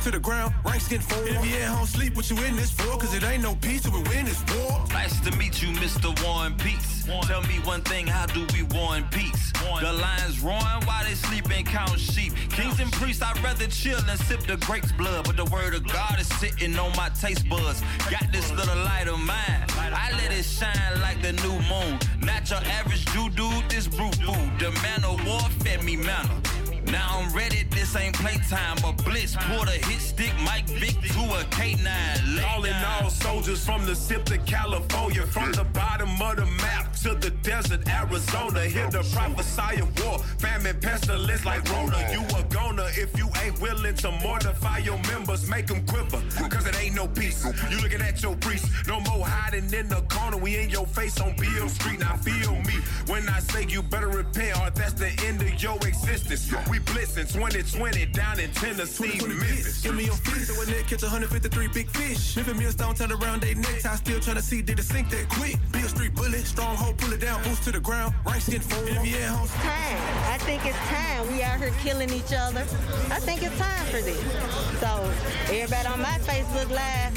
boots to the ground, ranks get full. If you at home sleep, what you in this for? Cause it ain't no peace till we win this war. Nice to meet you, Mr. War and Peace. Tell me one thing, how do we war and peace? The lions roaring while they sleep and count sheep. Kings and priests, I'd rather chill and sip the grape's blood. But the word of God is sitting on my taste buds. Got this little light of mine. I let it shine like the new moon. Not your average dude, dude, this brute food. The man of war fed me manner. Now I'm ready, this ain't playtime. But Blitz pulled a hit stick, Mike Vick to a K9. Lay All in all, soldiers from the SIP to California, from the bottom of the map to the desert, Arizona. Here to prophesy of war, famine, pestilence like Rona. You a goner if you ain't willing to mortify your members, make them quiver, cause it ain't no peace. You looking at your priest, no more hiding in the corner. We in your face on Beale Street. Now feel me when I say you better repent, or that's the end of your existence. We blitzing 2020 down in Tennessee, 20 Memphis. bits. Give me your feet, so when they catch 153 big fish. If a millstone turn around they necktie, still trying to see did it sink that quick. Beale Street bullet, stronghold, pull it down, boots to the ground, ranks getting full. If you at home time. I think it's time. We out here killing each other. I think it's time for this. So everybody on my Facebook Live,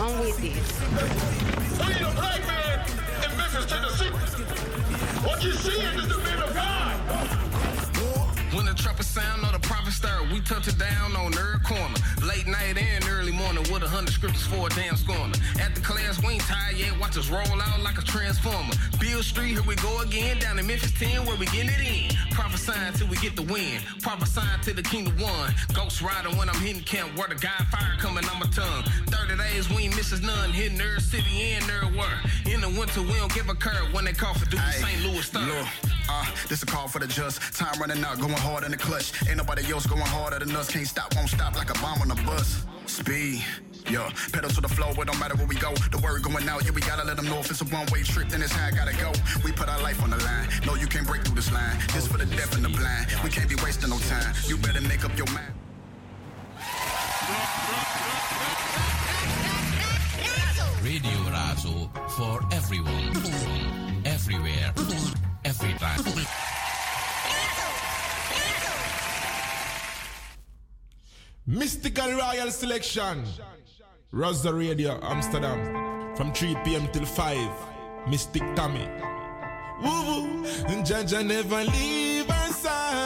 I'm with this. We need a black man in Memphis, Tennessee. What you seeing is the man of God. The trumpet sound or the prophet start, we touch it down on every corner. Late night and early morning with a hundred scriptures for a damn scorner. At the class, we ain't tired yet. Watch us roll out like a transformer. Beale Street, here we go again. Down in Memphis 10, where we getting it in. Prophesying till we get the win. Prophesying till the kingdom won. Ghost rider when I'm hitting camp. Where the guy fire coming on my tongue. 30 days, we ain't misses none. Hitting every city and everywhere. In the winter, we don't give a curve when they call for duty. St. Louis stuff. Look, uh, this a call for the just. Time running out, going hard in the clutch. Ain't nobody else going harder than us. Can't stop, won't stop like a bomb on a bus. Speed. Yeah, pedal to the floor, it don't matter where we go. The word going out, yeah, we gotta let them know if it's a one-way trip, then it's how I gotta go. We put our life on the line. No, you can't break through this line. This for the deaf and the blind. We can't be wasting no time. You better make up your mind. Radio Razo for everyone, everywhere, every time. Mystical Royal Selection. Razo Radio, Amsterdam. From 3 p.m. till 5. Mystic Tommy. Woo woo. Jaja never leave our side.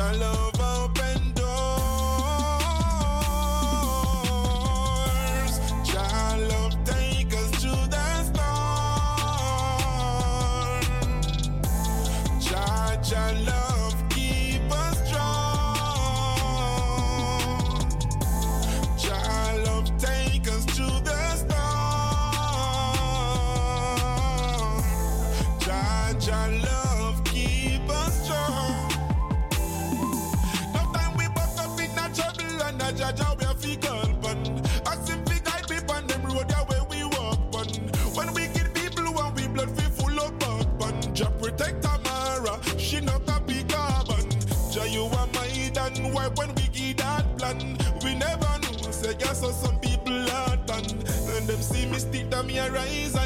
Jah love them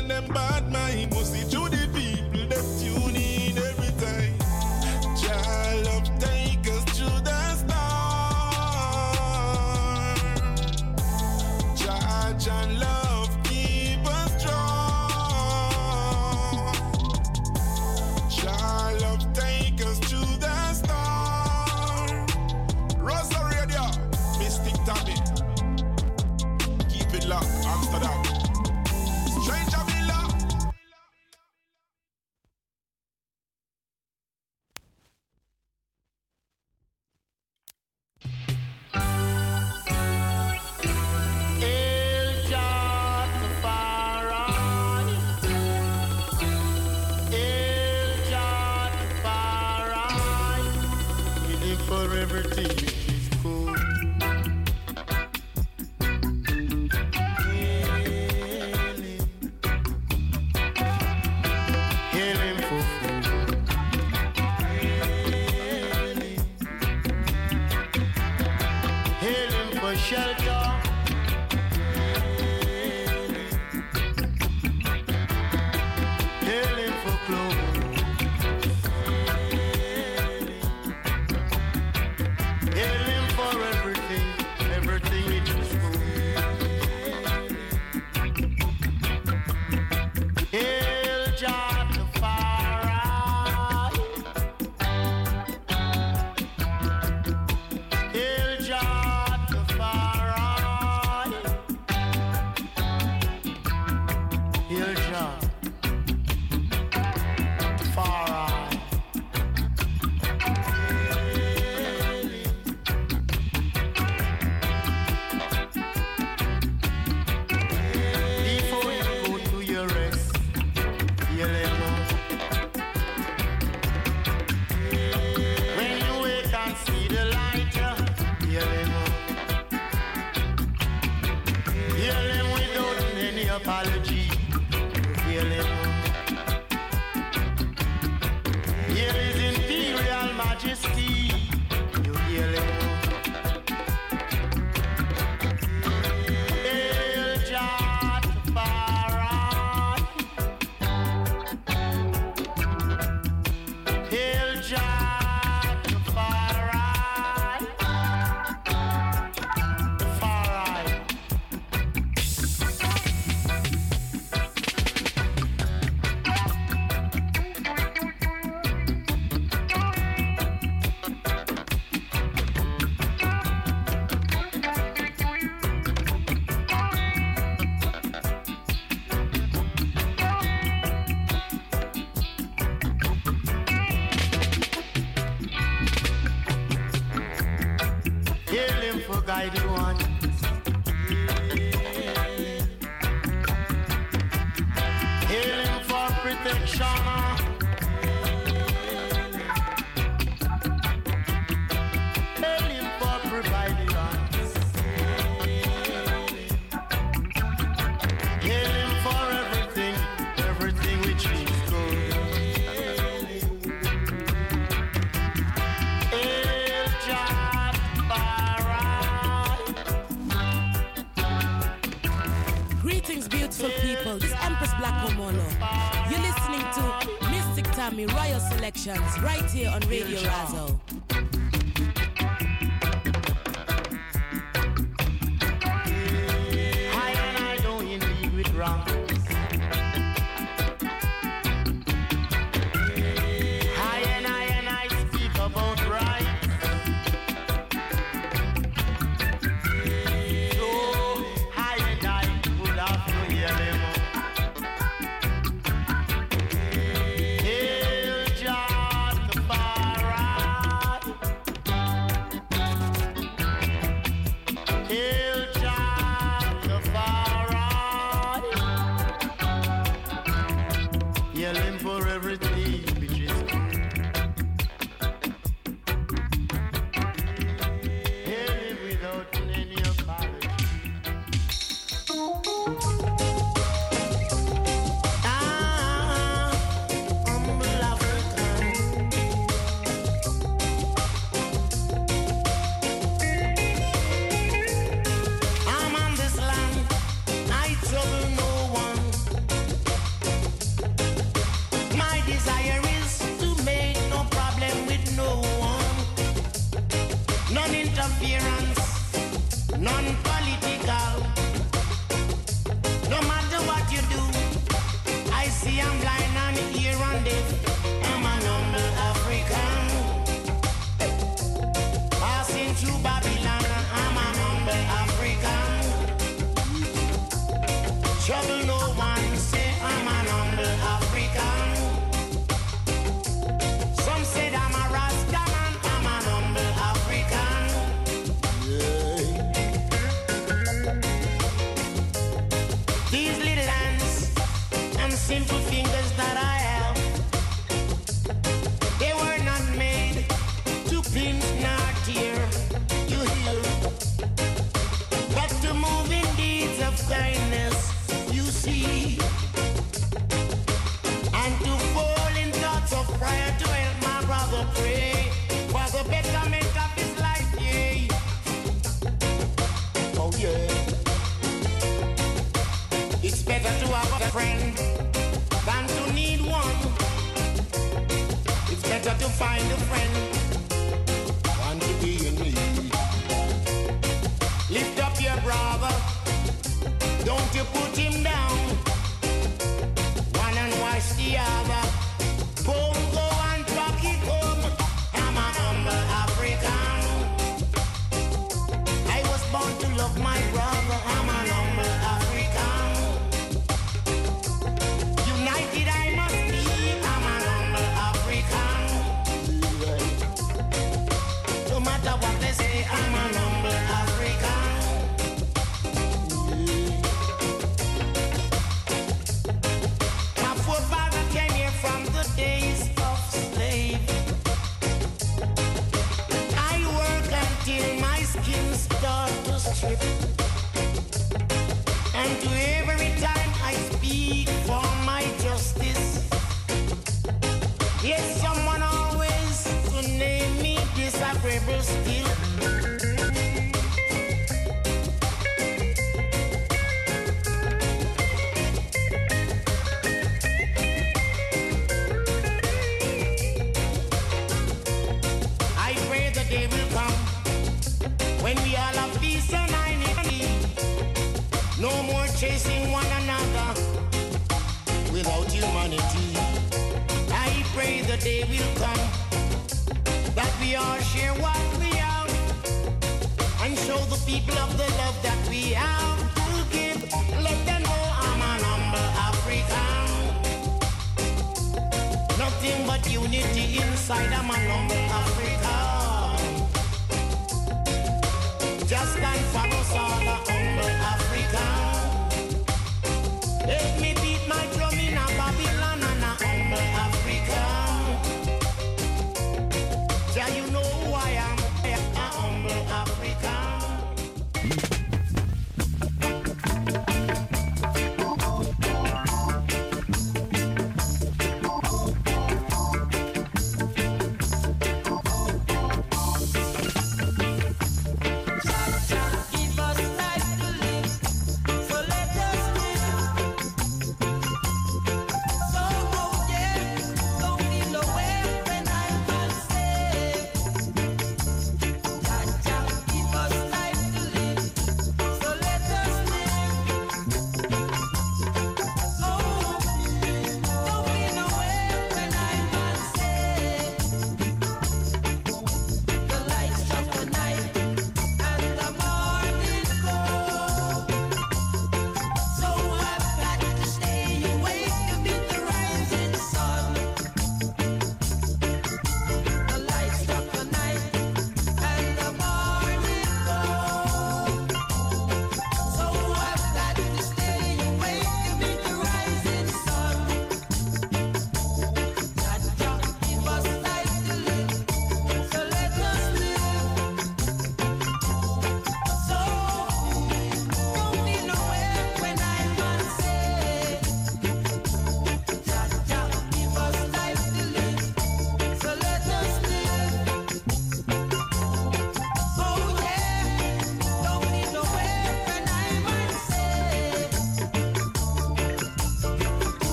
right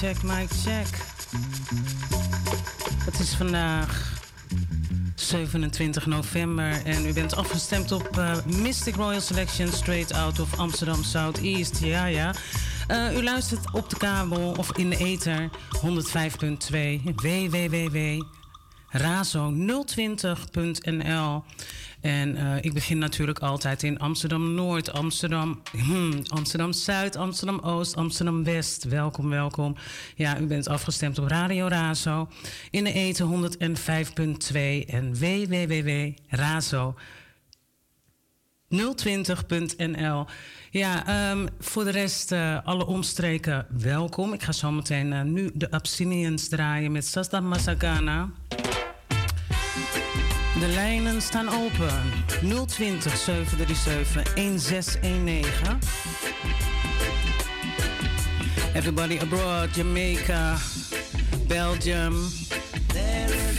check, mic check. Het is vandaag 27 november en u bent afgestemd op eh, Mystic Royal Selection straight out of Amsterdam Southeast. Ja, ja. Eh, u luistert op de kabel of in de ether 105.2 www.razo020.nl en eh, ik begin natuurlijk altijd in Amsterdam Noord, Amsterdam, hmm, Amsterdam Zuid, Amsterdam Oost, Amsterdam West. Welkom, welkom. Ja, u bent afgestemd op Radio Razo in de eten 105.2 en www.razo 020.nl. Ja, ehm, voor de rest, eh, alle omstreken, welkom. Ik ga zo meteen eh, nu de Absinians draaien met Sasta Masagana. De lijnen staan open. 020 737 1619. Everybody abroad, Jamaica, Belgium,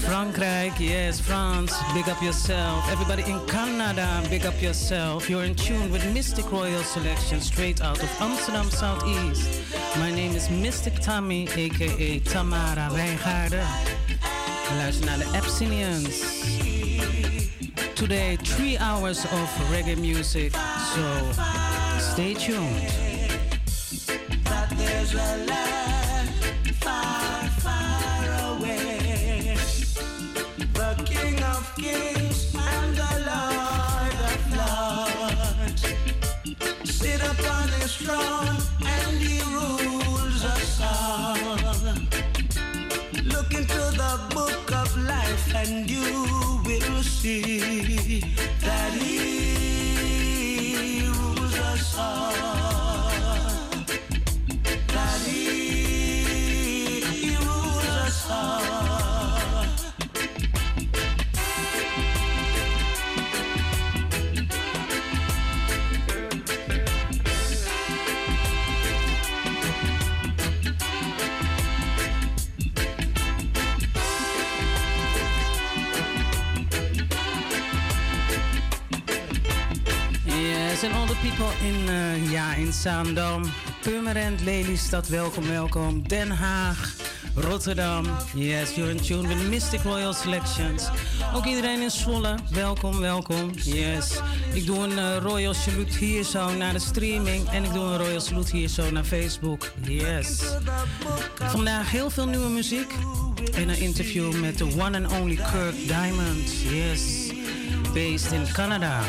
Frankrijk, yes, France, big up yourself. Everybody in Canada, big up yourself. You're in tune with Mystic Royal Selection, straight out of Amsterdam Southeast. My name is Mystic Tammy, aka Tamara Wijngaarden. Luister naar de Abyssinians. Today, three hours of reggae music, so stay tuned. And the you see that he rules us all. Yes, and all the people in, uh, ja, in Zaandam, Purmerend, Lelystad, welkom, welkom. Den Haag, Rotterdam. Yes, you're in tune with Mystic Royal Selections. Ook iedereen in Zwolle, welkom, welkom. Yes, ik doe een uh, Royal Salute hier zo naar de streaming. En ik doe een Royal Salute hier zo naar Facebook. Yes. Vandaag heel veel nieuwe muziek. En een interview met de one and only Kirk Diamond. Yes, based in Canada.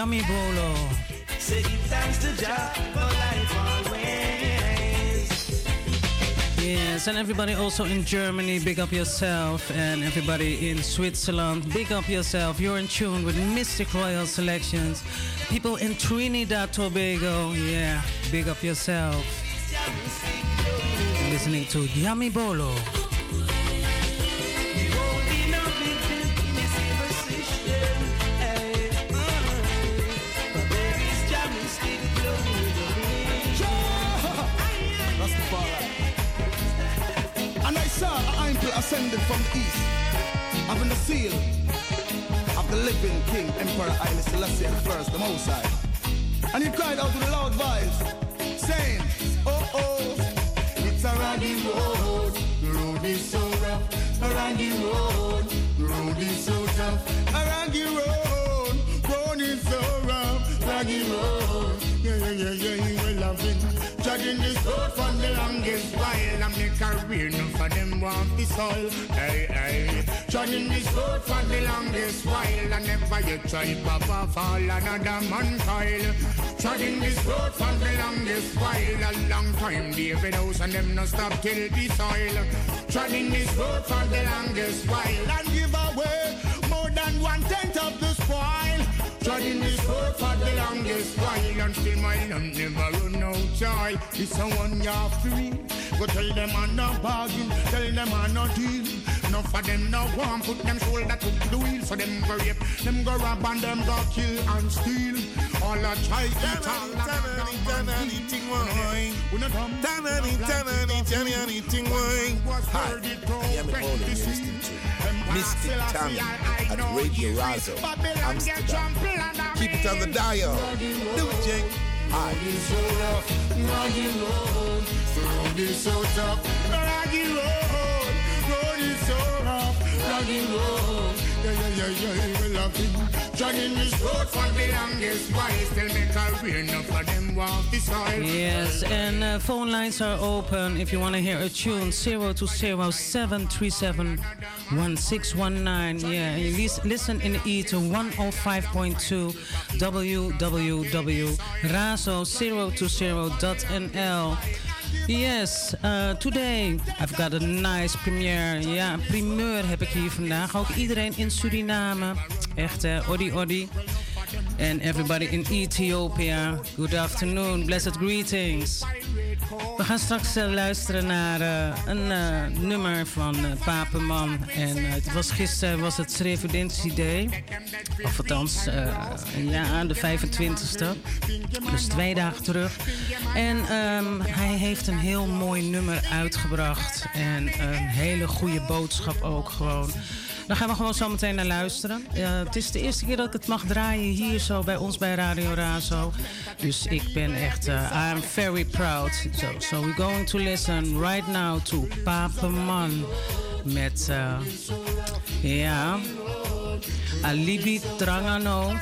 Yami Bolo. Say thanks to Jah for life always. Yes, and everybody also in Germany, big up yourself. And everybody in Switzerland, big up yourself. You're in tune with Mystic Royal Selections. People in Trinidad, Tobago, yeah, big up yourself. Listening to Yami Bolo. And I saw an angel ascending from the east, having the seal of the living King, Emperor Haile Selassie First, the Most High. And he cried out with a loud voice, saying, Oh, oh, a road. The road is so rough, a raggy road. Road is so tough, a raggy road. Road is so rough, raggy road. Yeah, yeah, you will love it. Dragging this road for the longest while. I make career, none for them want the soil. Hey, hey. Dragging this road for the longest while. I never yet try papa fall another man coil. Dragging this road for the longest while. A long time, David House and them no stop till the soil. Dragging this road for the longest while. And give away more than one tenth of the spoil. Treading this road for the longest while until my lamp never run out joy. It's a one year free. Go tell them I'm not bargain, tell them I'm not deal. Enough for them no one put them shoulder to the wheel. So them go rape, them go rob and them go kill and steal. All a try eat all Tanani, tanani, ting wine. Tanani, tanani, tanani, ting wine. Hi, I am Bolo. You're listening to Mystic Tammy at Radio Razo, Amsterdam. Keep it on the dial. Do it, Jake. Hi. Raggy road, the road is so tough. Raggy road, road is so rough. Raggy road, yeah, yeah, yeah, yeah, Dragging this road for the longest enough for them walk soil. Yes, and uh, phone lines are open if you want to hear a tune 020 737 1619. Yeah, and listen in the E to 105.2 www.razo020.nl. Yes, uh, today I've got a nice premiere. Ja, primeur heb ik hier vandaag. Ook iedereen in Suriname. Echt, odi odi. And everybody in Ethiopia. Good afternoon, blessed greetings. We gaan straks eh, luisteren naar eh, een eh, nummer van uh, Papenman. En het was gisteren was het Srevedentie Day. Of althans, ja, de 25e. Dus twee dagen terug. En ehm, hij heeft een heel mooi nummer uitgebracht. En een hele goede boodschap ook gewoon. Daar gaan we gewoon zo meteen naar luisteren. Het is de eerste keer dat ik het mag draaien hier zo bij ons bij Radio Razo. Dus ik ben echt, uh, I'm very proud. So, we're going to listen right now to Papeman met, uh, ja, Alibi Trangano.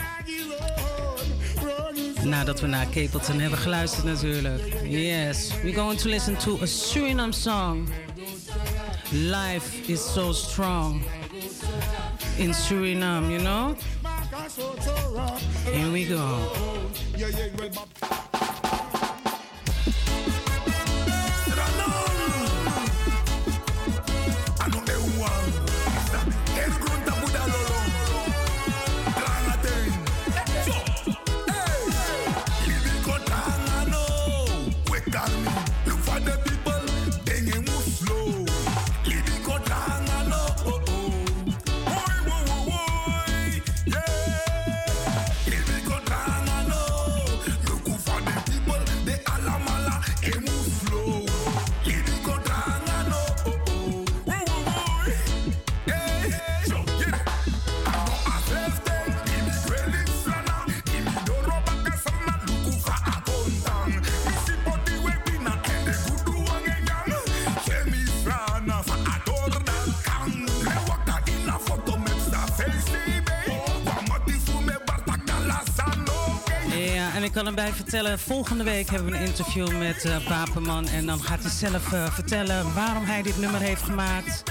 Nadat we naar Capleton hebben geluisterd natuurlijk. Yes, we're going to listen to a Suriname song. Life is so strong in Suriname, you know? Here we go. Kan erbij vertellen, volgende week hebben we een interview met uh, Papenman. En dan gaat hij zelf uh, vertellen waarom hij dit nummer heeft gemaakt.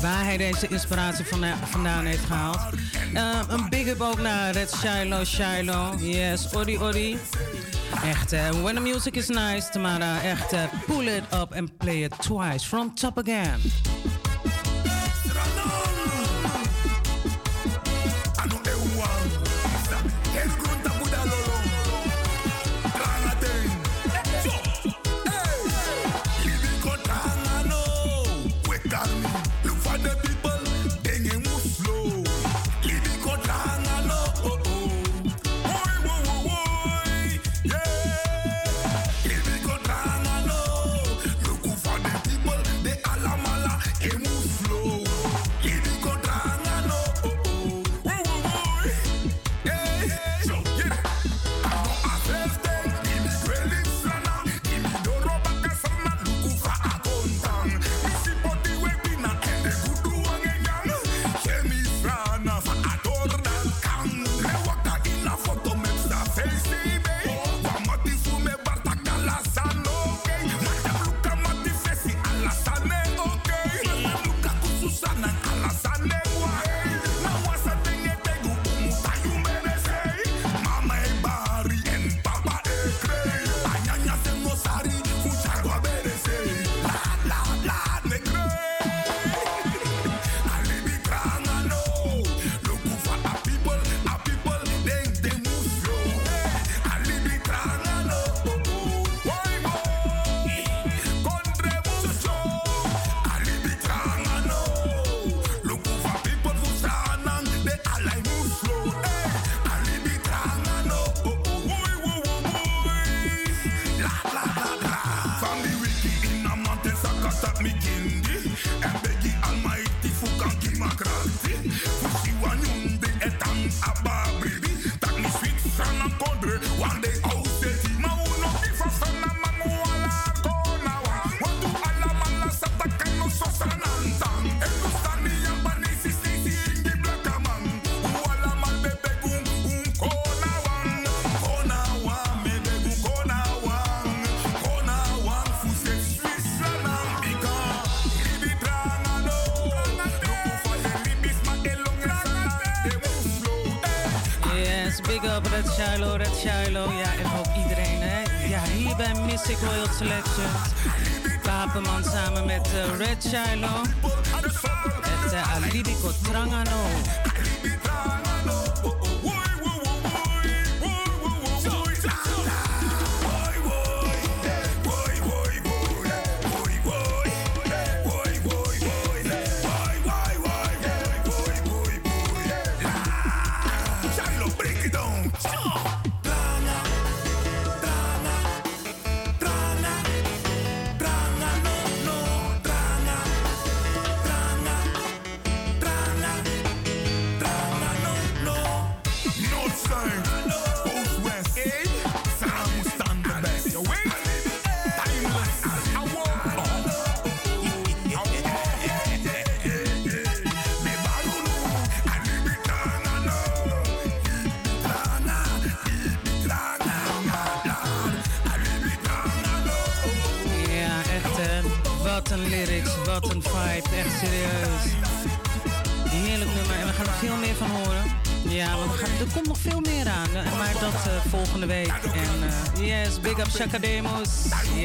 Waar hij deze inspiratie van, vandaan heeft gehaald. Uh, een big up ook naar Red Shiloh, Shiloh. Yes, Odi Odi. Echt, when the music is nice, Tamara, echt, pull it up and play it twice. From top again. big up Red Shiloh, Red Shiloh. Ja, en ook iedereen, hè. Ja, hier bij Mystic Royal Selection. Papenman samen met uh, Red Shiloh. Het uh, eh, Alibi Kotrangano.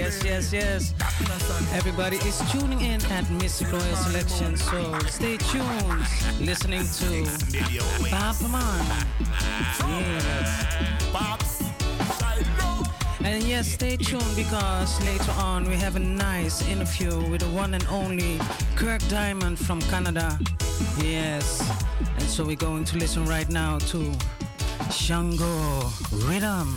yes, yes, yes. Everybody is tuning in at Miss Royal Selection, so stay tuned. Listening to Bob Man. Yes. And yes, stay tuned because later on we have a nice interview with the one and only Kirk Diamond from Canada. Yes. And so we're going to listen right now to Shango Rhythm.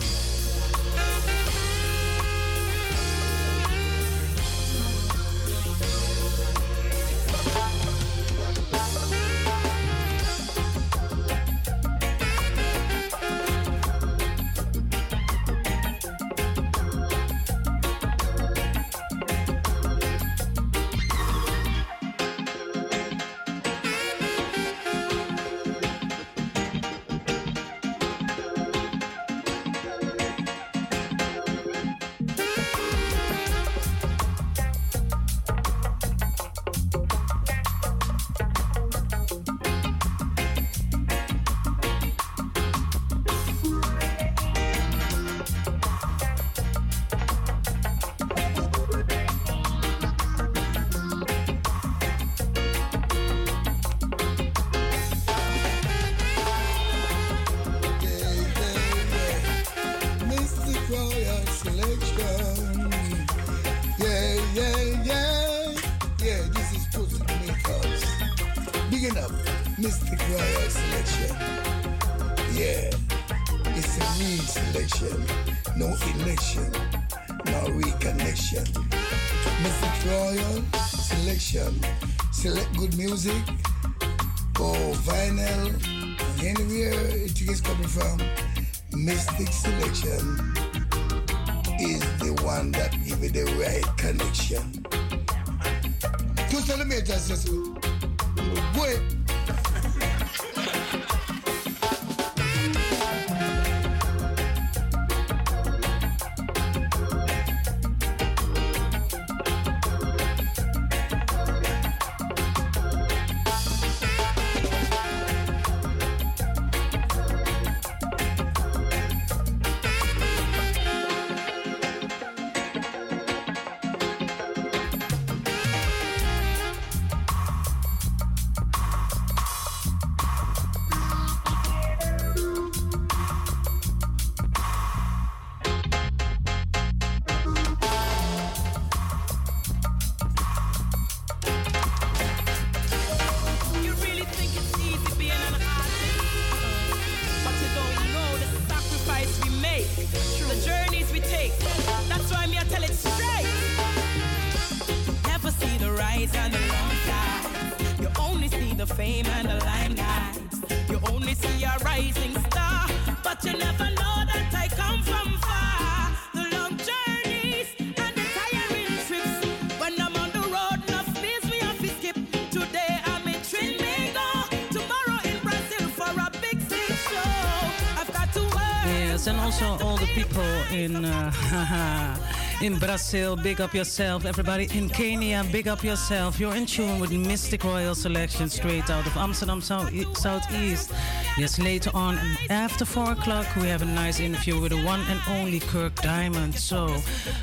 in Brazil, big up yourself. Everybody in Kenya, big up yourself. You're in tune with Mistic Royal Selection straight out of Amsterdam Southeast. Yes, later on after 4 o'clock, we have a nice interview with the one and only Kirk Diamond. So,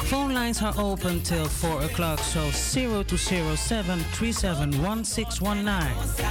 phone lines are open till 4 o'clock. So, 0207 371619.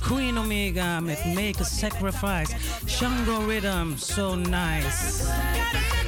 Queen Omega met Make a Sacrifice. Shango Rhythm, so nice.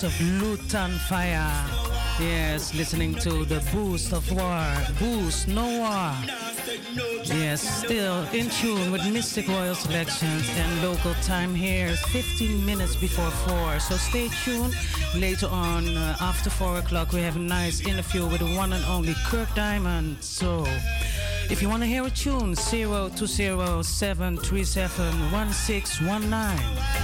Voice of Lutan Fyah. Yes, listening to the boost of war. Boost, no war. Yes, still in tune with Mistic Royal selections and local time here is 15 minutes before 4. So stay tuned. Later on, uh, after 4 o'clock, we have a nice interview with the one and only Kirk Diamond. So if you want to hear a tune, 0207371619.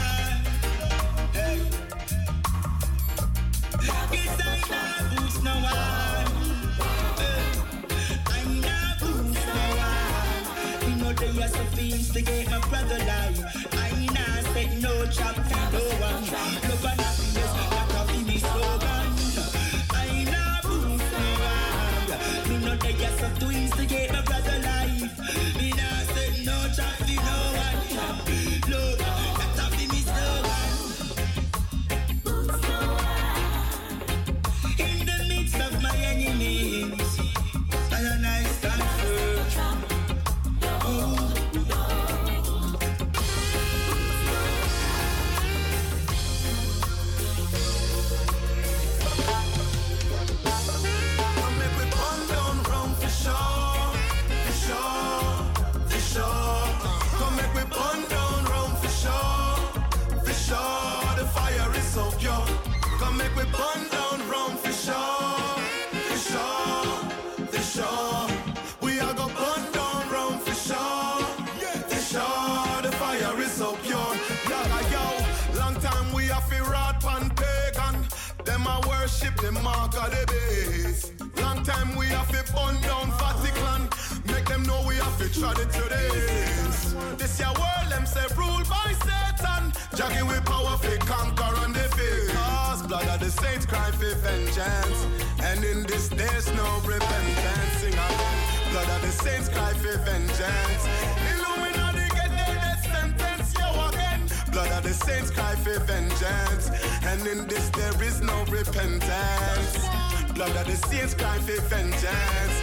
Worship the mark of the base. Long time we have to burn down Vatican. Make them know we have to it to this. This your world, them say ruled by Satan. Jacking with power for conquer and defeat. Cause blood of the saints cry for vengeance. And in this there's no repentance. Sing again. Blood of the saints cry for vengeance. Illuminati Blood of the saints cry for vengeance. And in this there is no repentance. Blood of the saints cry for vengeance.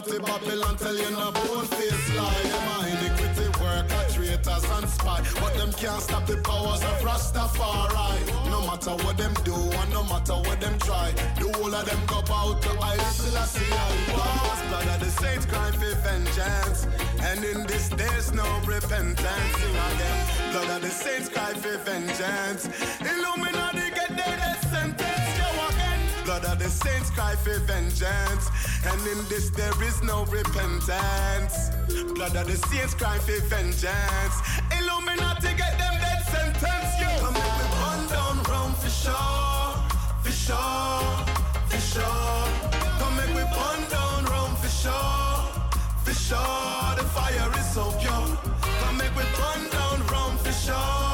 Dirty Babylon tell you no bold face lie. Them a iniquity work, a traitors and spy. But them can't stop the powers of Rastafari. No matter what them do and no matter what them try, the whole of them go out to I Selassie blood of the saints cry for vengeance. And in this there's no repentance. Sing again. Blood of the saints cry for vengeance. Illuminati Blood of the saints cry for vengeance. And in this there is no repentance. Blood of the saints cry for vengeance. Illuminati get them death sentence. Yo. Come make we burn down Rome for sure. For sure. For sure. Come make we burn down Rome for sure. For sure. The fire is so pure. Come make we burn down Rome for sure.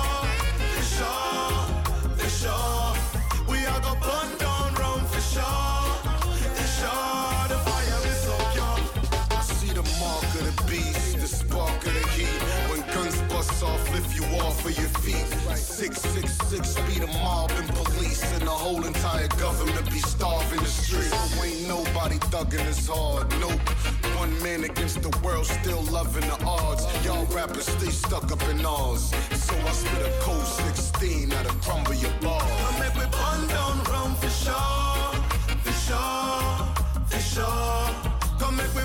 Mob and police, and the whole entire government be starving the street. So ain't nobody thugging as hard, nope. One man against the world, still loving the odds. Y'all rappers stay stuck up in ours. So I spit a cold 16 that'll crumble your bars. Come make we burn down Rome for sure, for sure, for sure. Come make we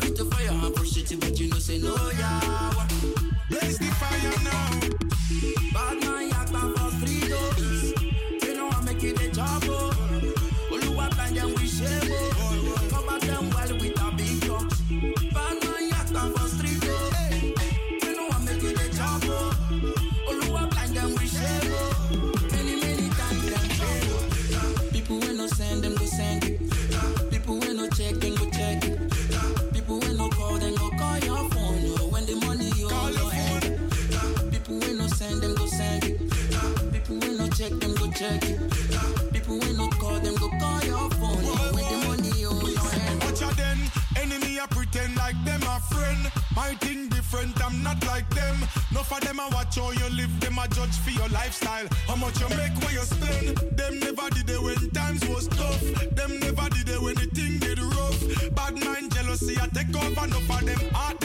light the fire but you know say no, yeah. The fire now. Bad check it. People when no call them go call your phone. oh. When the money you your hand. Watch out then, enemy I pretend like them a friend. My thing different, I'm not like them. No for them I watch how you live, them I judge for your lifestyle. How much you make, where you spend. Them never did it when times was tough. Them never did it when the thing get rough. Bad mind, jealousy, I take over. No for them heart,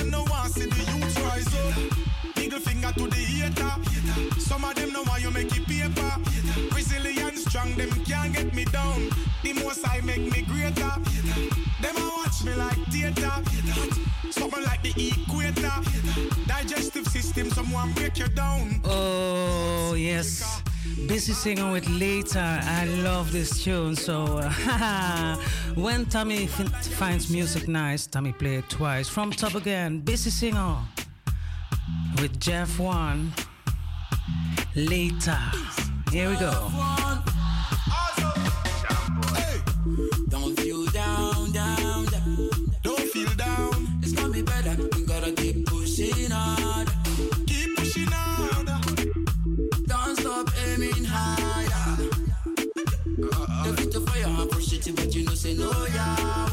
me down. The most I make me greater. Them a watch me like theater. Something like the equator. Digestive system, someone break you down. Oh, yes. Busy singing with Later. I love this tune. So, uh, when Tommy fin- finds music nice, Tommy play it twice. From top again, Busy Signal with Jeff One. Later. Here we go. Say no yawa.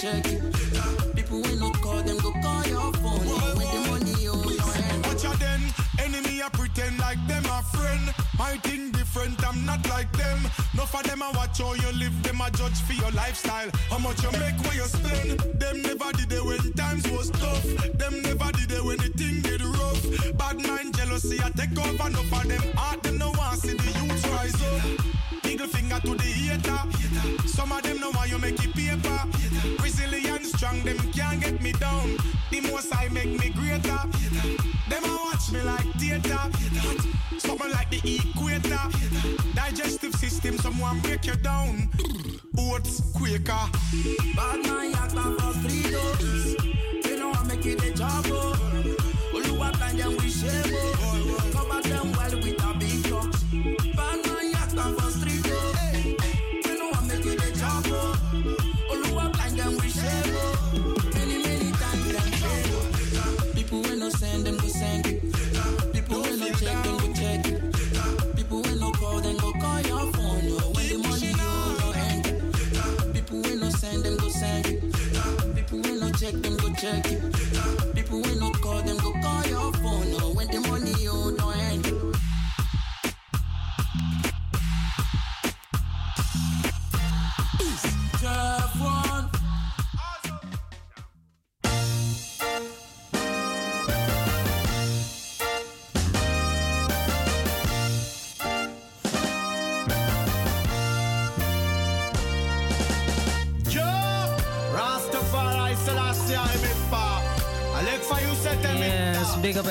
Check it. People when no call them go call your phone. When the money on your hand. Watch out then, enemy I pretend like them a friend. My thing different, I'm not like them. No for them I watch how you live, them I judge for your lifestyle. How much you make, where you spend. Them never did it when times was tough. Me down. The most I make me greater. Them a watch me like theater. Something like the equator. Digestive system, someone break you down. Oats, Quaker. Bad man yakba for three check them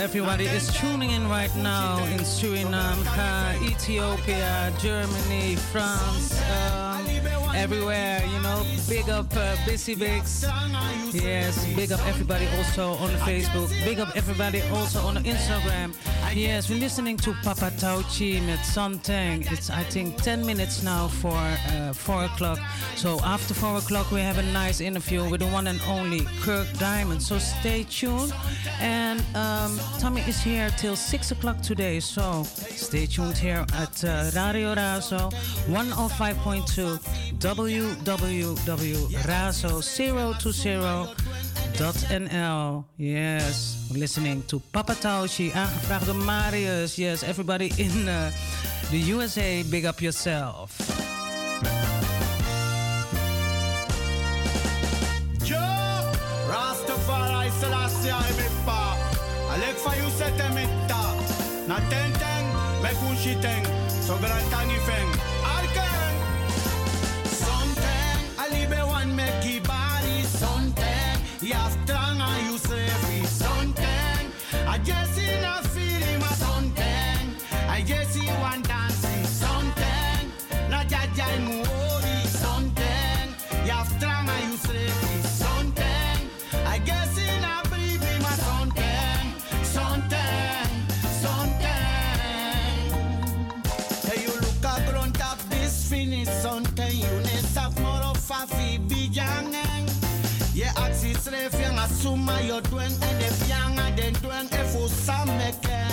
everybody is tuning in right now in Suriname, uh, Ethiopia, Germany, France, um, everywhere, you know. Big up uh, Busy Bigs. Yes, big up everybody also on Facebook. Big up everybody also on Instagram. Yes, we're listening to Papa Tauchi with Santeng. It's, I think, 10 minutes now for uh, 4 o'clock. So after 4 o'clock, we have a nice interview with the one and only Kirk Diamond. So stay tuned. And um, Tommy is here till 6 o'clock today. So stay tuned here at uh, Radio Razo 105.2 www.razo020.nl. Yes, listening to Papa Tauchi, aangevraagd door Marius. Yes, everybody in uh, the USA, big up yourself. If u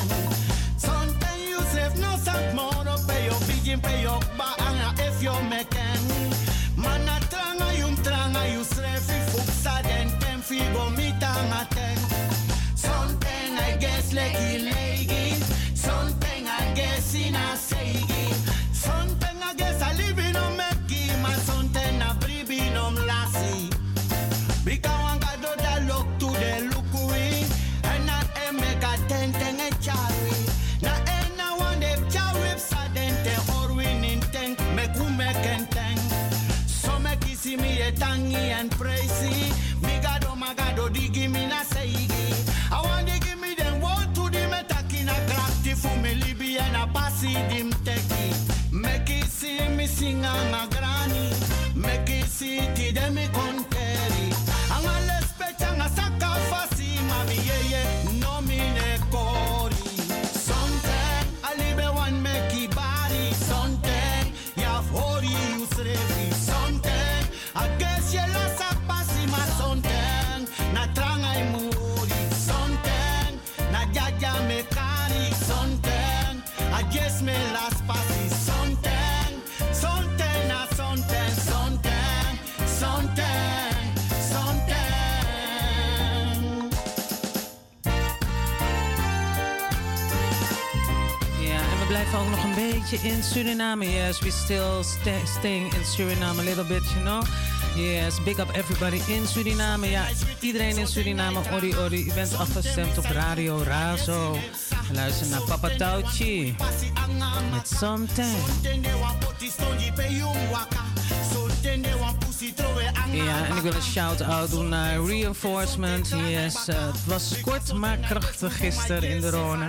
sing on a granny. Make it ti de me conteri. Ook nog een beetje in Suriname. Yes, we still stay, staying in Suriname a little bit, you know. Yes, big up everybody in Suriname. Ja, iedereen in Suriname, ori ori. U bent afgestemd op Radio Razo. We luisteren naar Papa Tauchi. Met Something. Ja, en ik wil een shout-out doen naar Reinforcement. Yes, eh, het was kort maar krachtig gisteren in de Rhone.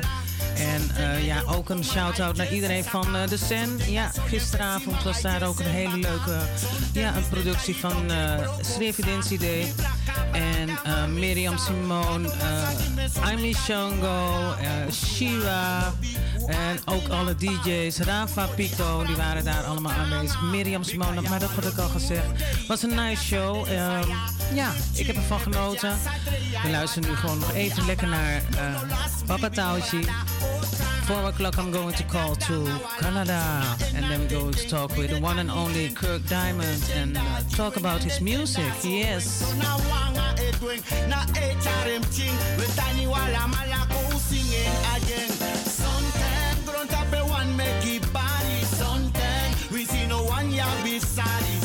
En eh, ja, ook een shout-out naar iedereen van eh, de Sen. Ja, gisteravond was daar ook een hele leuke ja, een productie van uh, Srevidence Day. En Miriam Simone, uh, Aimee Shongo, Shiva. En ook alle DJ's, Rafa Pico, die waren daar allemaal aanwezig. Miriam Simone, maar dat had ik al gezegd. was een nice show. Um, ja, ik heb ervan genoten. We luisteren nu gewoon nog even lekker naar Papa Tauchi. Four o'clock, I'm going to call to Canada, and then we're going to talk with the one and only Kirk Diamond and uh, talk about his music. Yes. Inside.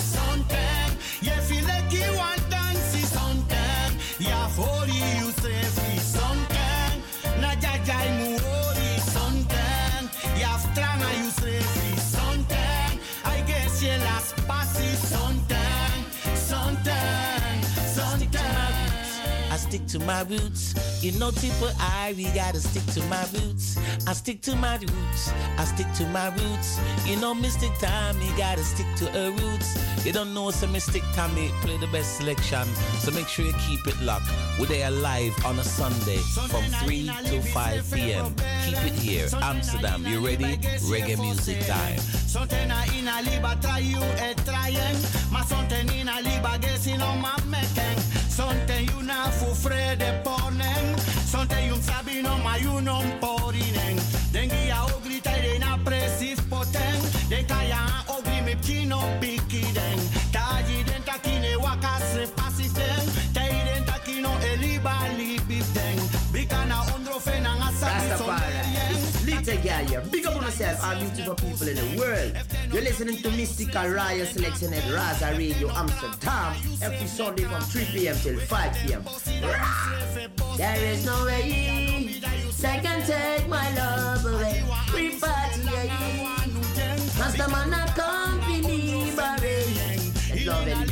Stick to my roots. You know, people, I, we gotta stick to my roots. I stick to my roots. I stick to my roots. You know, Mystic Tommy gotta stick to her roots. You don't know, so Mystic Tommy play the best selection. So make sure you keep it locked. We're there live on a Sunday from 3 to 5 p.m. Keep it here. Amsterdam, you ready? Reggae music time. Something Sonte una fufre de ponen. Sonte un sabino mai un non porinen. Dengi a ogri tai de na presis poten. De kaya ogri me pino piki den den takine wakas repa yeah. Big up on yourself, our beautiful people in the world. You're listening to Mistic Royal Selection at Razo Radio Amsterdam every Sunday from 3 p.m. till 5 p.m. There is no way they can take my love away. Free party, Master man a company, barre. Love elevate,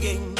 again,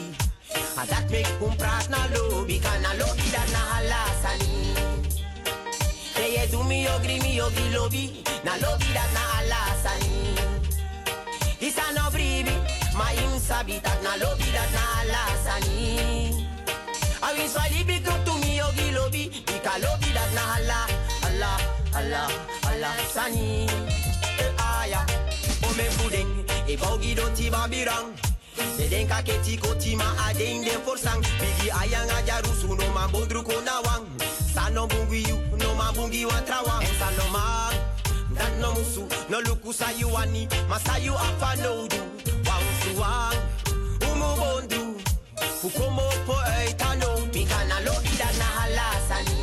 Gisrevi. Lobi no man baye na lobi. A dat prat na lobi. Dat na halasani. Keye do mi ogri mi ogi lobi. Na lobi dat na halasani. Isa no bribi. Ma im sabi dat na lobi dat na halasani. Awi swali bi krup tu mi ogi lobi. Ika lobi dat na hala. Hala, hala, hala sani. Eh, Aya. Ah, Ome oh, puding. E bogi do ti babirang. De denka ke ti koti ma adeng den forsang. Bigi ayang aja rusu no man bondru ko na wang Sa no bungi you no man bungi wan En sa no man Dat no musu no luku sa you ani Ma sa apa no du Wang suwang Umu bondru Fukomo po eitano Mika na lobi dat na halasani.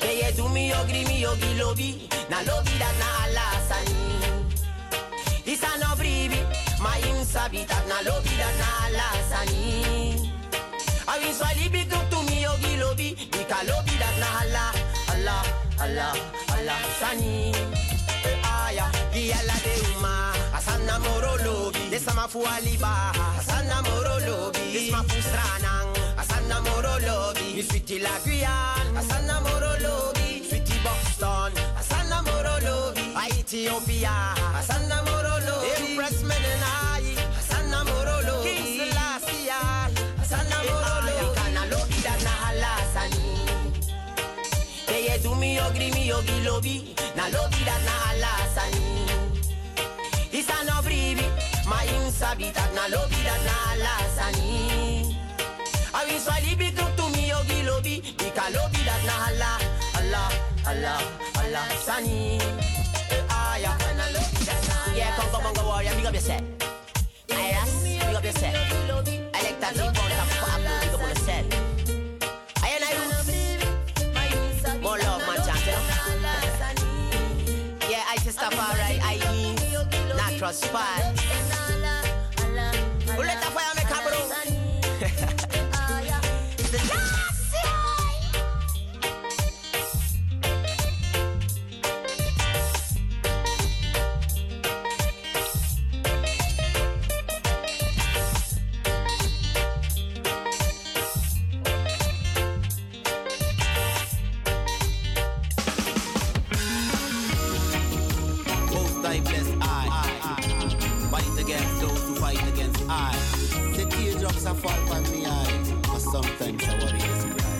Keye du mi ogri mi ogi lobi. Na lobi dat na halasani. Isa no bribi Ma im sabi dat na lobi dat na halasani Awin swali bi krup tu mi ogi lobi Ika lobi dat na hala Hala, hala, hala sani eh, Aya, ah, giyala de uma. Asana moro lobi Desa ma fu aliba. Asana moro lobi Des ma fu stranang. Asana moro lobi Mi sweetie la Guyane. Asana moro lobi Sweetie Boston. Asana moro lobi Ethiopia Asana moro lobi Empress Menenai Ogri mi ogi lobi Na lobi dat na halasani Isa no bribi Ma im sabi dat na lobi dat na halasani Awi swali bi krup tu mi lobi lobi dat na hala Hala, hala, hala sani Aya Yeah, come, come warrior, big up yourself big up yourself Natural spot those who fight against I. The teardrops are fall from me eye, but sometimes I worry is cry.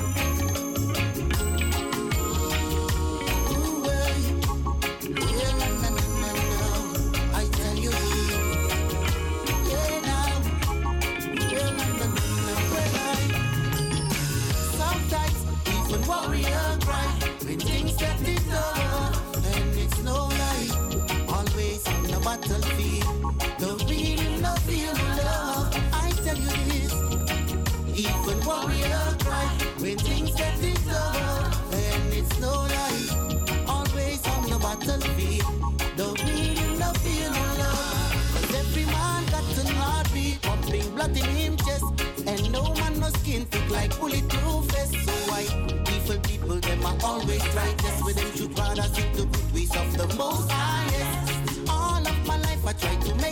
Righteous with them should rather seek the good ways of the most highest. All of my life I try to make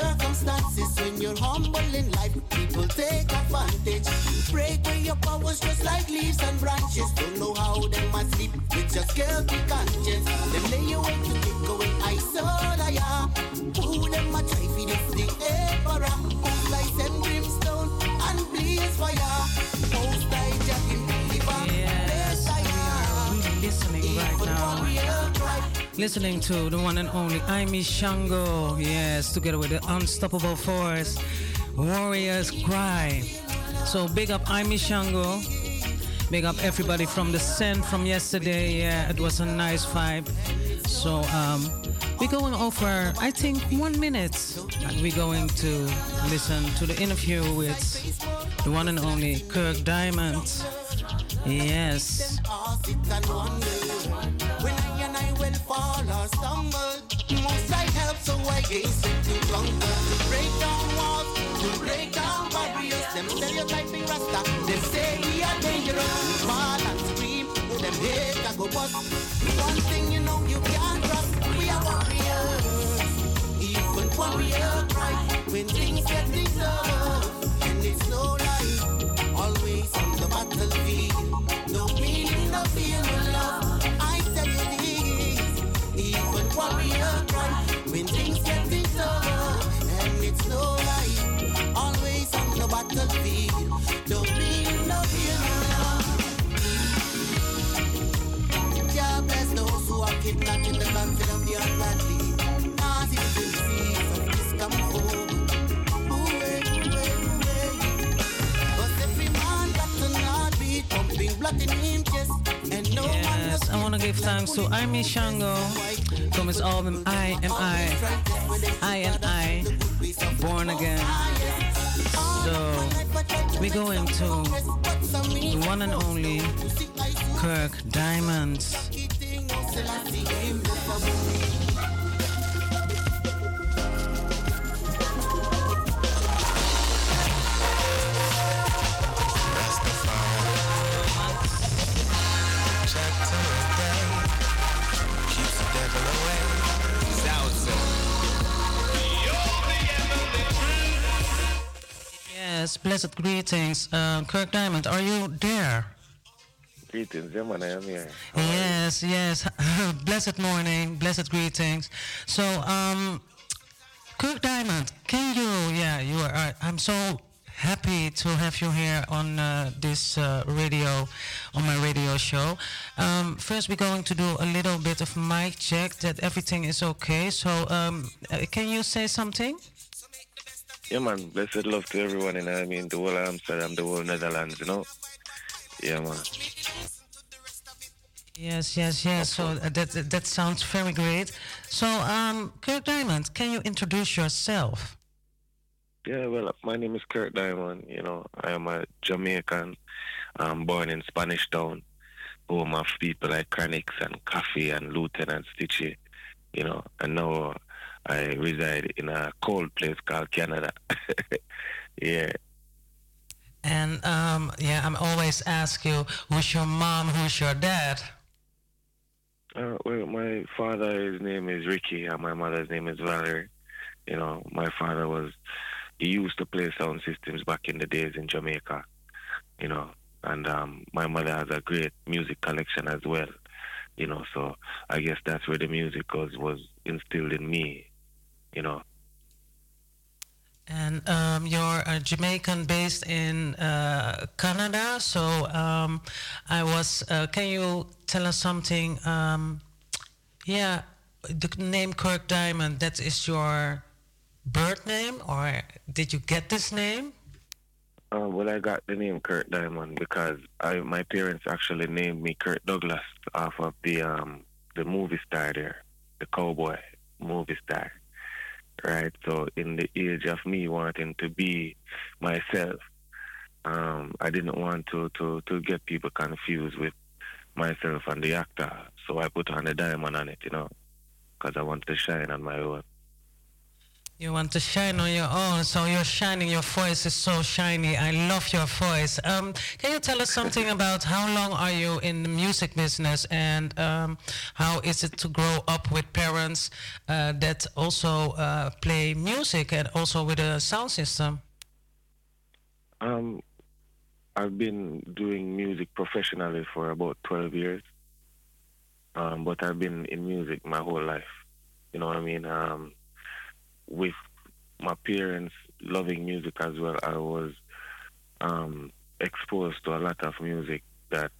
circumstances. When you're humble in life, people take advantage. Break away your powers just like leaves and branches. Don't know how they must sleep with just guilty conscience. Them lay you away Listening to the one and only Aimi Shango. Yes, together with the Unstoppable Force. Warriors Cry. So big up Aimi Shango. Big up everybody from the send from yesterday. Yeah, it was a nice vibe. So um, we're going over, I think, one minute. And we're going to listen to the interview with the one and only Kirk Diamond. Yes. Fall or stumble, most I help, so I hasten to conquer. To break down walls, to break down barriers. Them stereotyping rasta, them say we are dangerous. We Fall and scream, them hate go bust. One thing you know you can't trust, we are warriors. Even warrior cry when things get tough, Yes, I want to give thanks to Aimi Shango from his album I Am I. I Am I. Born Again. So, we're going to the one and only Kirk Diamond. Yes, blessed greetings. Uh, Kirk Diamond, are you there? Greetings, yeah, man, I am here. Yes, yes. blessed morning, blessed greetings. So, um, Kirk Diamond, can you? Yeah, you are. I'm so happy to have you here on uh, this uh, radio, on my radio show. Um, first, we're going to do a little bit of mic check that everything is okay. So, um, uh, can you say something? Yeah, man, blessed love to everyone, and I mean, the whole Amsterdam, the whole Netherlands, you know? Yeah, man. Yes, yes, yes. So uh, that that- that sounds very great. So, um, Kirk Diamond, can you introduce yourself? Yeah, well, my name is Kirk Diamond. You know, I am a Jamaican. I'm born in Spanish Town, home of people like Chronixx and Koffee and Lieutenant Stitchie. You know, and now I reside in a cold place called Canada. yeah. And um, yeah, I'm always ask you, who's your mom, who's your dad? Uh, well, my father's name is Ricky, and my mother's name is Valerie. You know, my father was, he used to play sound systems back in the days in Jamaica, you know, and um, my mother has a great music collection as well, you know, so I guess that's where the music was, was instilled in me, you know. And um, you're a Jamaican based in uh, Canada. So um, I was. Uh, can you tell us something? Um, Yeah, the name Kirk Diamond, that is your birth name, or did you get this name? Uh, well, I got the name Kirk Diamond because I, my parents actually named me Kirk Douglas off of the um, the movie star there, the cowboy movie star. Right. So in the age of me wanting to be myself, um, I didn't want to, to, to get people confused with myself and the actor. So I put on a diamond on it, you know, because I wanted to shine on my own. You want to shine on your own, so you're shining. Your voice is so shiny. I love your voice. Um, can you tell us something about how long are you in the music business, and um, how is it to grow up with parents uh, that also uh, play music and also with a sound system? Um, I've been doing music professionally for about 12 years, um, but I've been in music my whole life. You know what I mean? With my parents loving music as well, I was um, exposed to a lot of music that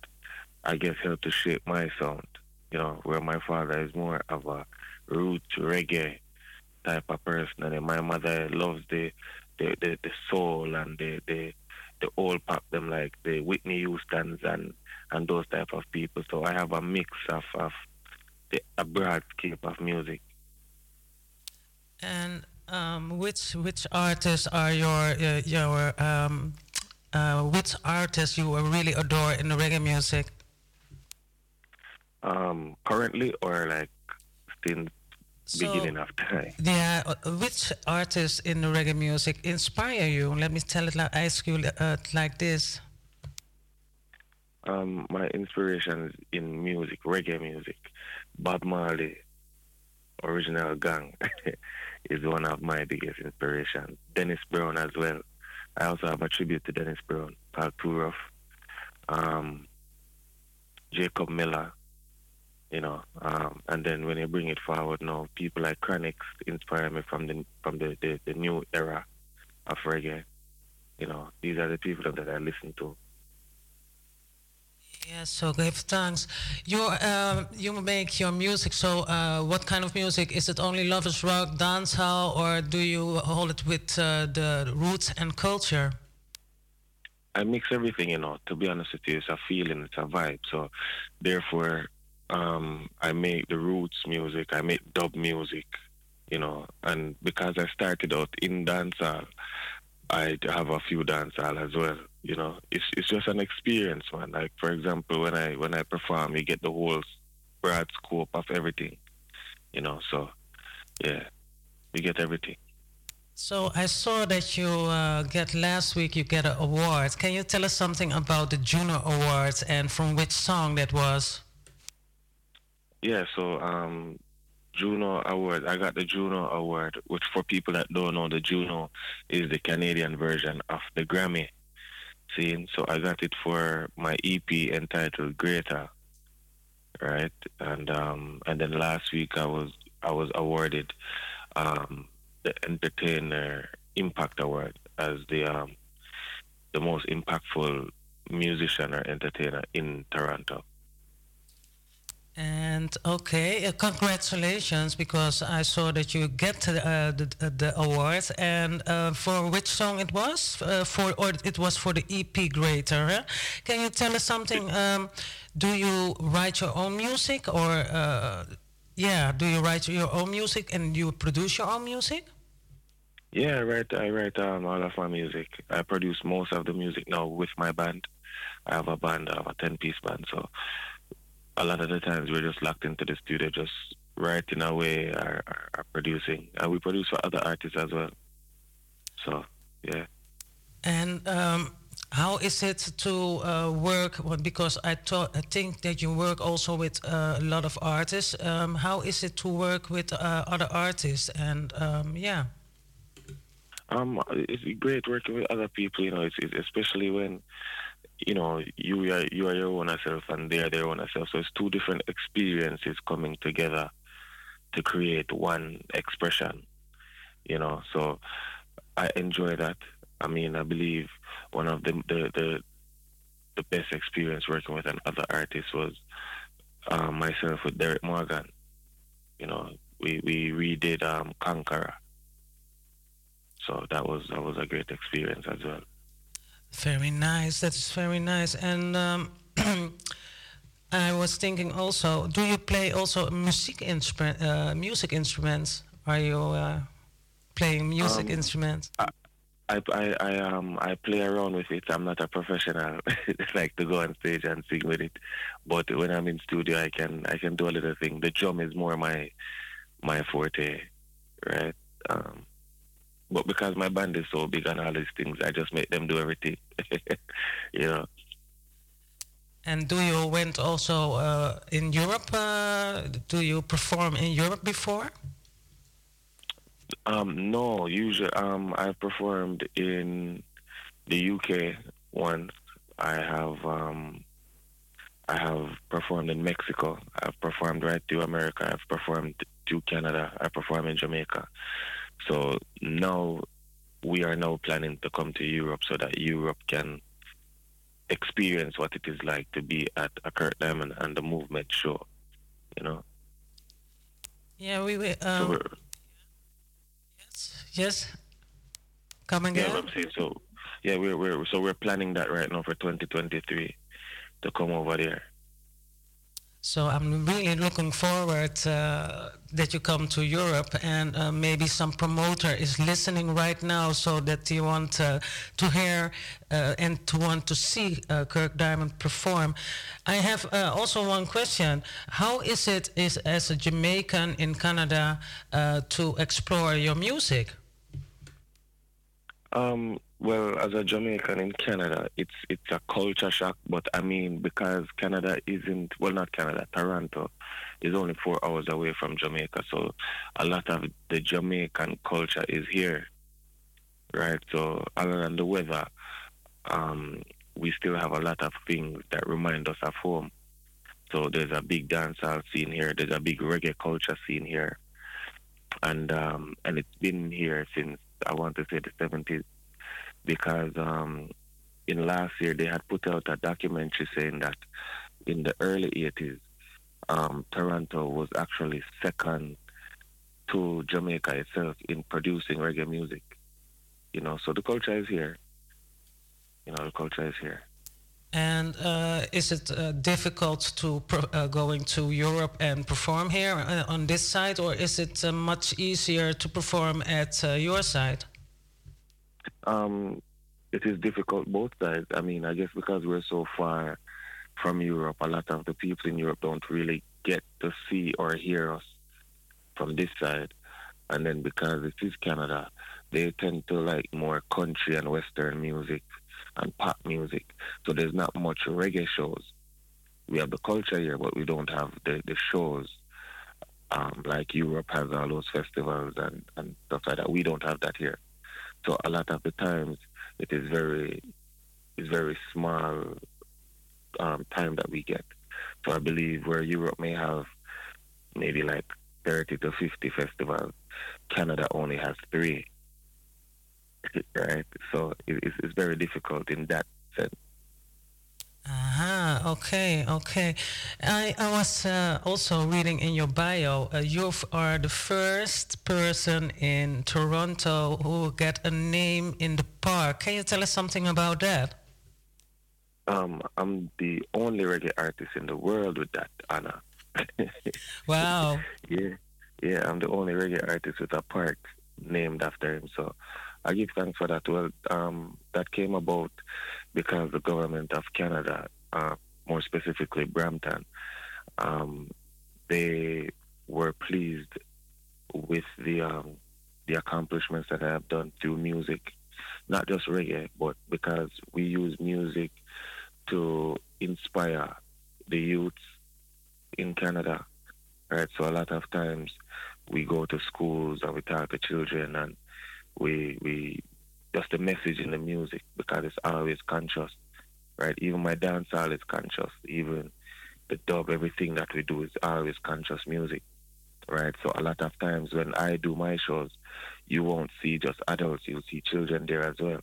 I guess helped to shape my sound. You know, where my father is more of a root reggae type of person, and my mother loves the the, the, the soul and the, the the old pop them like the Whitney Houston's and and those type of people. So I have a mix of, of the, a broad scape of music. And um, which which artists are your uh, your um, uh, which artists you really adore in the reggae music? Um, currently or like since So- beginning of time. Yeah, uh, which artists in the reggae music inspire you? Let me tell it like ask you uh, like this. Um, my inspirations in music, reggae music, Bob Marley, original gang, is one of my biggest inspirations. Dennis Brown as well. I also have a tribute to Dennis Brown, Paul Turoff, um, Jacob Miller, you know. Um, and then when you bring it forward now, people like Chronixx inspire me from the from the, the, the new era of reggae. You know, these are the people that I listen to. Yes, so give thanks. You um, you make your music. So, uh, what kind of music is it? Only lovers rock, dancehall, or do you hold it with uh, the roots and culture? I mix everything, you know. To be honest with you, it's a feeling, it's a vibe. So, therefore, um, I make the roots music. I make dub music, you know. And because I started out in dancehall, I have a few dancehall as well. You know, it's it's just an experience, man. Like for example, when I when I perform, you get the whole broad scope of everything. You know, so yeah, you get everything. So I saw that you uh, get last week. You get an award. Can you tell us something about the Juno Awards and from which song that was? Yeah, so um, Juno Award. I got the Juno Award, which for people that don't know, the Juno is the Canadian version of the Grammy. So I got it for my EP entitled Greater, right? And um, and then last week I was I was awarded um, the Entertainer Impact Award as the um, the most impactful musician or entertainer in Toronto. And okay, uh, congratulations because I saw that you get uh, the uh, the award. And uh, for which song it was? Uh, for or it was for the EP Greater. Huh? Can you tell us something? Um, do you write your own music or uh, yeah? Do you write your own music and you produce your own music? Yeah, I write I write um, all of my music. I produce most of the music now with my band. I have a band, I have a ten piece band, so a lot of the times we're just locked into the studio, just writing away or, or, or producing. And we produce for other artists as well. So yeah. And um, how is it to uh, work? well, Because I thought I think that you work also with uh, a lot of artists. Um, how is it to work with uh, other artists? And um, yeah. Um, it's great working with other people. You know, it's, it's especially when you know you are you are your own self and they are their own self. So it's two different experiences coming together to create one expression. You know, so I enjoy that. I mean, I believe one of the the the, the best experience working with another artist was uh, myself with Derrick Morgan. you know, we we redid um, Conqueror. So that was that was a great experience as well. Very nice. That's very nice. And um, I was thinking also, do you play also music instrument, uh, music instruments? Are you uh, playing music Um, instruments? I, I, I, I um I play around with it. I'm not a professional, like to go on stage and sing with it. But when I'm in studio, I can I can do a little thing. The drum is more my my forte, right? Um, but because my band is so big and all these things, I just make them do everything. you know. And do you went also uh, in Europe? Uh, do you perform in Europe before? Um, no, usually um, I've performed in the UK once. I have um, I have performed in Mexico. I've performed right through America. I've performed to Canada. I perform in Jamaica. So now we are now planning to come to Europe so that Europe can experience what it is like to be at a Kirk Diamond and the movement show. You know. Yeah, we will. So Um, we're, yes. Come again. Yeah, I'm saying so. Yeah, we're we're so we're planning that right now for 2023 to come over there. So I'm really looking forward uh, that you come to Europe, and uh, maybe some promoter is listening right now, so that you want uh, to hear uh, and to want to see uh, Kirk Diamond perform. I have uh, also one question: How is it is as a Jamaican in Canada to explore your music? Um, well, as a Jamaican in Canada, it's it's a culture shock. But I mean, because Canada isn't well, not Canada, Toronto is only four hours away from Jamaica, so a lot of the Jamaican culture is here, right? So other than the weather, um, we still have a lot of things that remind us of home. So there's a big dancehall scene here. There's a big reggae culture scene here, and um, and it's been here since I want to say the 70s because um, in last year they had put out a documentary saying that in the early 80s, um, Toronto was actually second to Jamaica itself in producing reggae music. You know, so the culture is here. You know, the culture is here. And uh, is it uh, difficult to uh, going to Europe and perform here uh, on this side, or is it uh, much easier to perform at uh, your side? Um, it is difficult both sides. I mean, I guess because we're so far from Europe, a lot of the people in Europe don't really get to see or hear us from this side. And then because it is Canada, they tend to like more country and western music and pop music. So there's not much reggae shows. We have the culture here, but we don't have the, the shows. Um, like Europe has all those festivals and, and stuff like that. We don't have that here. So a lot of the times it is very it's very small um, time that we get. So I believe where Europe may have maybe like 30 to 50 festivals, Canada only has three. right? So it, it's, it's very difficult in that sense. Aha, okay, okay. I, I was uh, also reading in your bio, uh, you are the first person in Toronto who get a name in the park. Can you tell us something about that? Um, I'm the only reggae artist in the world with that honor. Wow. yeah, yeah, I'm the only reggae artist with a park named after him. So I give thanks for that. Well, um, that came about because the government of Canada, uh, more specifically Brampton, um, they were pleased with the um, the accomplishments that I have done through music, not just reggae, but because we use music to inspire the youths in Canada, right? So a lot of times we go to schools and we talk to children and we we just the message in the music because it's always conscious, right? Even my dancehall is conscious. Even the dub, everything that we do is always conscious music, right? So a lot of times when I do my shows, you won't see just adults, you'll see children there as well.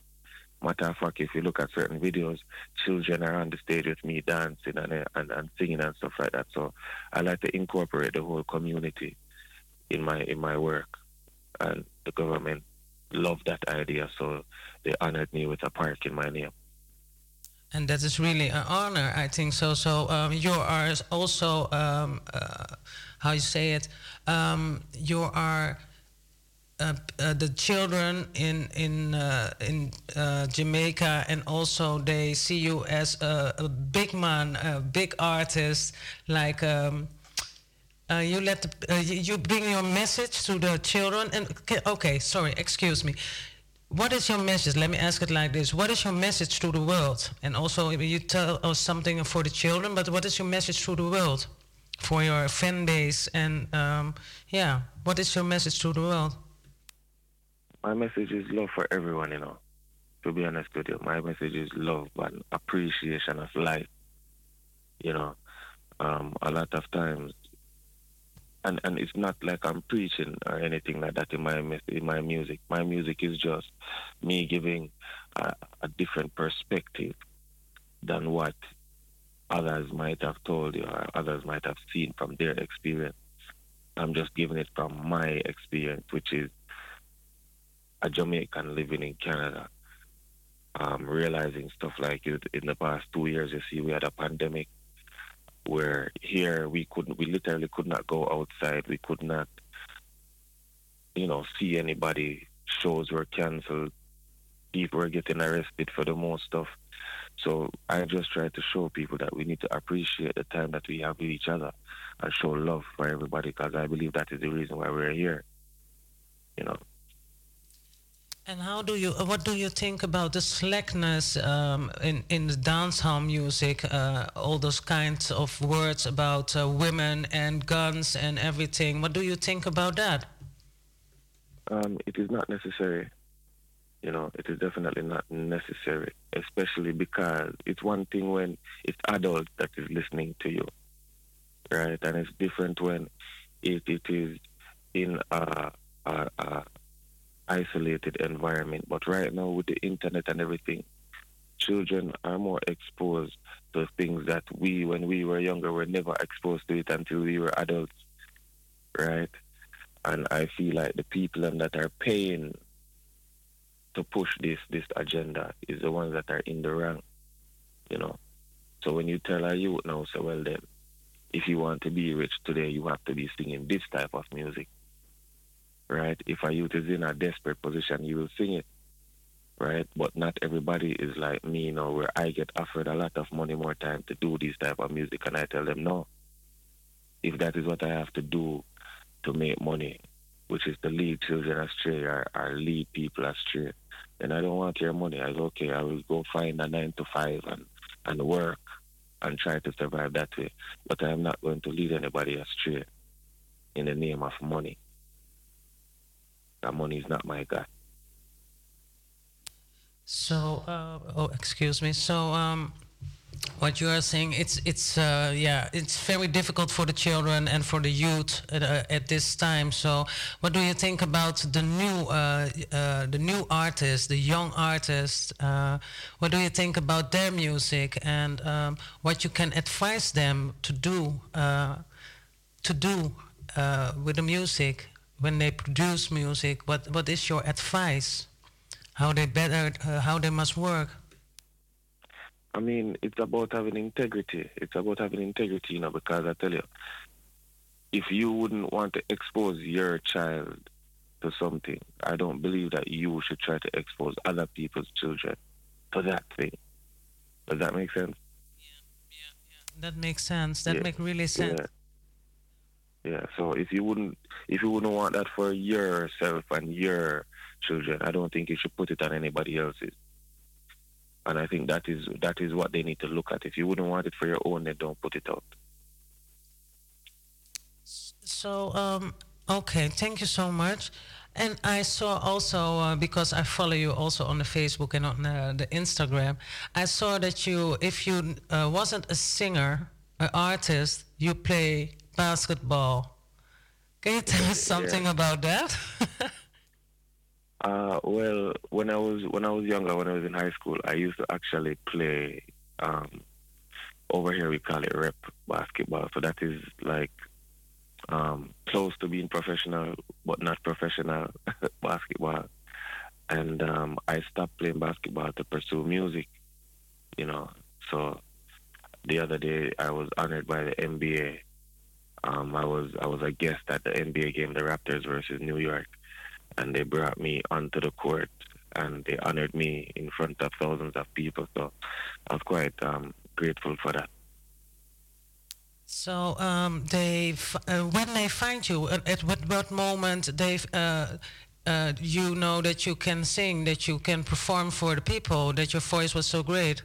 Matter of fact, if you look at certain videos, children are on the stage with me dancing and, uh, and, and singing and stuff like that. So I like to incorporate the whole community in my in my work, and the government loved that idea, so they honored me with a park in my name. And that is really an honor, I think so. So um, you are also, um, uh, how you say it, um, you are uh, uh, the children in in uh, in uh, Jamaica, and also they see you as a, a big man, a big artist. Like um, uh, you let the, uh, you bring your message to the children. And okay, sorry, excuse me. What is your message? Let me ask it like this: What is your message to the world? And also, you tell us something for the children, but what is your message to the world, for your fan base? And um, yeah, what is your message to the world? my message is love for everyone, you know. To be honest with you, my message is love and appreciation of life. You know, um, a lot of times, and and it's not like I'm preaching or anything like that in my in my music. My music is just me giving a, a different perspective than what others might have told you or others might have seen from their experience. I'm just giving it from my experience, which is a Jamaican living in Canada, um, realizing stuff like it in the past two years. You see, we had a pandemic where here we couldn't, we literally could not go outside. We could not, you know, see anybody. Shows were cancelled. People were getting arrested for the most stuff. So I just try to show people that we need to appreciate the time that we have with each other and show love for everybody because I believe that is the reason why we're here. You know. And how do you? What do you think about the slackness um, in in the dancehall music? Uh, all those kinds of words about uh, women and guns and everything. What do you think about that? Um, it is not necessary. You know, it is definitely not necessary, especially because it's one thing when it's adult that is listening to you, right? And it's different when it, it is in a, a, a isolated environment. But right now, with the internet and everything, children are more exposed to things that we, when we were younger, were never exposed to it until we were adults, right? And I feel like the people that are paying to push this this agenda is the ones that are in the wrong, you know. So when you tell a youth now, say, well then, if you want to be rich today, you have to be singing this type of music right? If a youth is in a desperate position, you will sing it, right? But not everybody is like me, you know, where I get offered a lot of money more time to do this type of music, and I tell them no. If that is what I have to do to make money, which is to lead children astray or, or lead people astray, then I don't want your money. I go, okay, I will go find a nine to five and, and work and try to survive that way. But I am not going to lead anybody astray in the name of money. That money is not my guy. So, uh, oh, excuse me. So, um, what you are saying, it's it's uh, yeah, it's very difficult for the children and for the youth at, uh, at this time. So, what do you think about the new uh, uh the new artists, the young artists? Uh, what do you think about their music and um, what you can advise them to do to do with the music? When they produce music, what, what is your advice? How they better, uh, how they must work? I mean, it's about having integrity. It's about having integrity, you know, because I tell you, if you wouldn't want to expose your child to something, I don't believe that you should try to expose other people's children to that thing. Does that make sense? Yeah, yeah, yeah. That makes sense. That yeah. makes really sense. Yeah. Yeah, so if you wouldn't if you wouldn't want that for yourself and your children, I don't think you should put it on anybody else's. And I think that is that is what they need to look at. If you wouldn't want it for your own, then don't put it out. So um, okay, thank you so much. And I saw also uh, because I follow you also on the Facebook and on uh, the Instagram. I saw that you, if you uh, wasn't a singer, an artist, you play basketball. Can you tell us something yeah. about that? uh, well, when I was when I was younger, when I was in high school, I used to actually play. Um, over here, we call it rep basketball. So that is like um, close to being professional, but not professional basketball. And um, I stopped playing basketball to pursue music, you know. So the other day I was honored by the NBA. Um, I was I was a guest at the NBA game, the Raptors versus New York, and they brought me onto the court and they honored me in front of thousands of people. So I was quite um, grateful for that. So um, they, uh, when they find you, at, at what, what moment they, uh, uh, you know that you can sing, that you can perform for the people, that your voice was so great.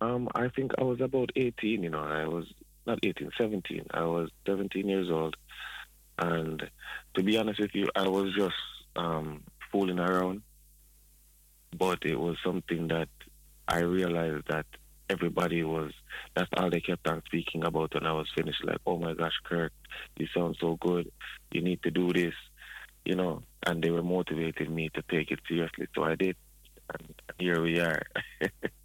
Um, I think I was about 18, you know, I was not 18, 17. I was 17 years old. And to be honest with you, I was just um, fooling around. But it was something that I realized that everybody was, that's all they kept on speaking about when I was finished. Like, oh my gosh, Kirk, you sound so good. You need to do this, you know. And they were motivating me to take it seriously. So I did. And here we are.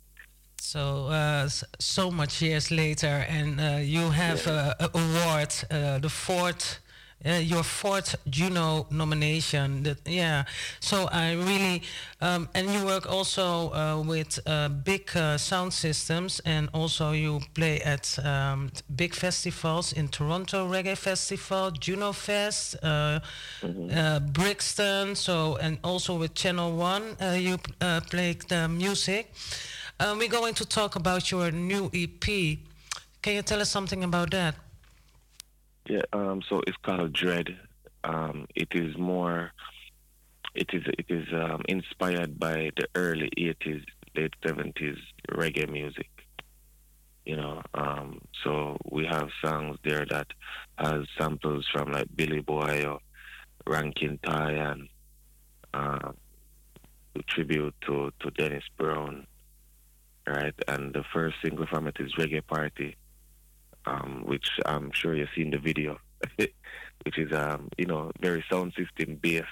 So uh, so much years later, and uh, you have uh, a award, uh, the fourth, uh, your fourth Juno nomination. That yeah. So I really, um, and you work also uh, with uh, big uh, sound systems, and also you play at um, big festivals in Toronto Reggae Festival, Juno Fest, uh, uh, Brixton. So and also with Channel One, uh, you uh, play the music. Um, we're going to talk about your new EP. Can you tell us something about that? Yeah, um, so it's called Dread. Um, it is more, it is it is um, inspired by the early '80s, late '70s reggae music. You know, um, so we have songs there that has samples from like Billy Boyo or Rankin Ty and uh, tribute to to Dennis Brown, right? And the first single from it is Reggae Party um, which I'm sure you've seen the video, which is um, you know very sound system based,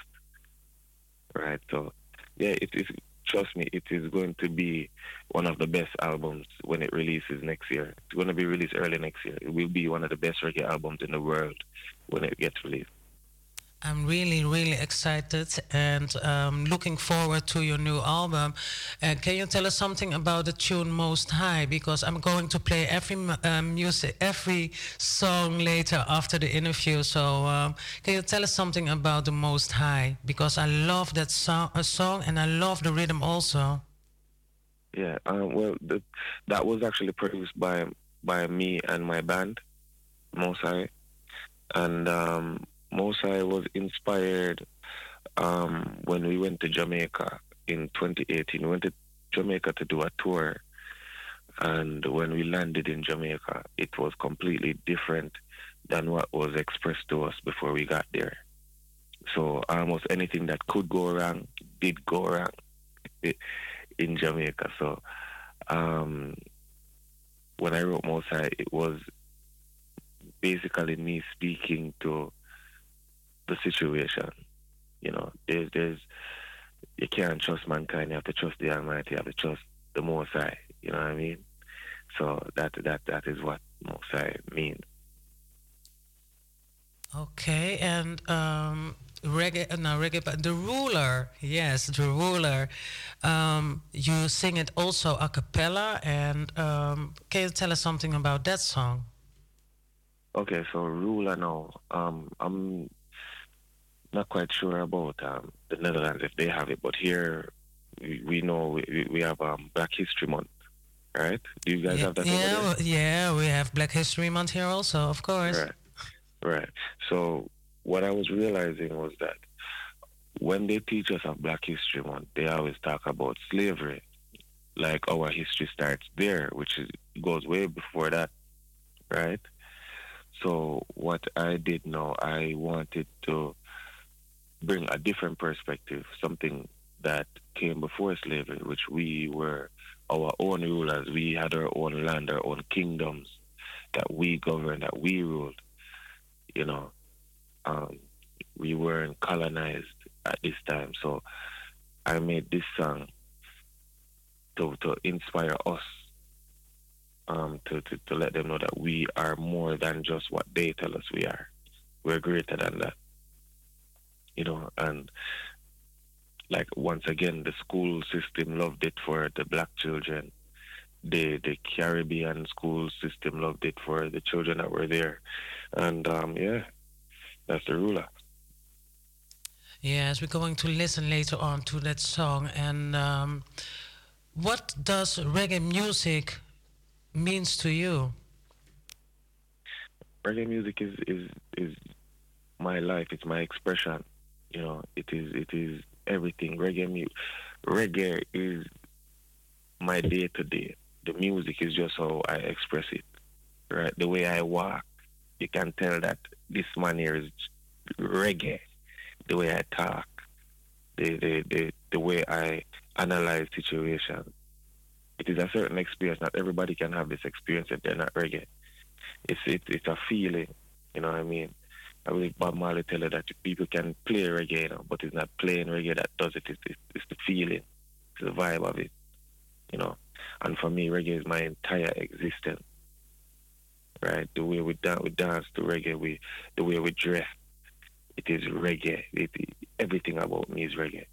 right? So yeah, it is. Trust me, it is going to be one of the best albums when it releases next year. It's going to be released early next year. It will be one of the best reggae albums in the world when it gets released. I'm really, really excited and um, looking forward to your new album. Uh, can you tell us something about the tune "Most High"? Because I'm going to play every uh, music, every song later after the interview. So um, can you tell us something about the "Most High"? Because I love that song, uh, song and I love the rhythm also. Yeah, um, well, the, that was actually produced by by me and my band, "Most High," and um, Most High was inspired um, when we went to Jamaica in 2018. We went to Jamaica to do a tour, and when we landed in Jamaica, it was completely different than what was expressed to us before we got there. So almost anything that could go wrong did go wrong in Jamaica. So um, when I wrote Most High, it was basically me speaking to the situation. You know, there's there's you can't trust mankind. You have to trust the Almighty. You have to trust the Most High. You know what I mean? So that that that is what Most High means. Okay, and um, reggae, uh, no, reggae, but the ruler, yes, the ruler. Um, you sing it also a cappella, and um, can you tell us something about that song? Okay, so ruler now. Um, I'm not quite sure about um, the Netherlands if they have it, but here we, we know we, we have um, Black History Month, right? Do you guys yeah, have that? yeah, well, yeah, we have Black History Month here also, of course. Right. Right. So what I was realizing was that when they teach us of Black History Month, they always talk about slavery. Like our history starts there, which is goes way before that. Right? So what I did now, I wanted to bring a different perspective, something that came before slavery, which we were our own rulers. We had our own land, our own kingdoms that we governed, that we ruled you know, um, we weren't colonized at this time. So I made this song to, to inspire us um, to, to, to let them know that we are more than just what they tell us we are. We're greater than that. You know, and like once again, the school system loved it for the black children. The the Caribbean school system loved it for the children that were there, and um, yeah, that's the ruler. Yes, we're going to listen later on to that song. And um, what does reggae music means to you? Reggae music is is is my life. It's my expression. You know, it is it is everything. Reggae mu- reggae is my day to day. The music is just how I express it. Right, the way I walk, you can tell that this man here is reggae. The way I talk, the the the, the way I analyze situations. It is a certain experience. Not everybody can have this experience if they're not reggae. It's it, it's a feeling. You know what I mean? I believe Bob Marley tell you that people can play reggae, you know, but it's not playing reggae that does it. It's, it's, it's the feeling, it's the vibe of it, you know. And for me, reggae is my entire existence, right? The way we dance, we dance to reggae, we, the way we dress, it is reggae. It, it, everything about me is reggae.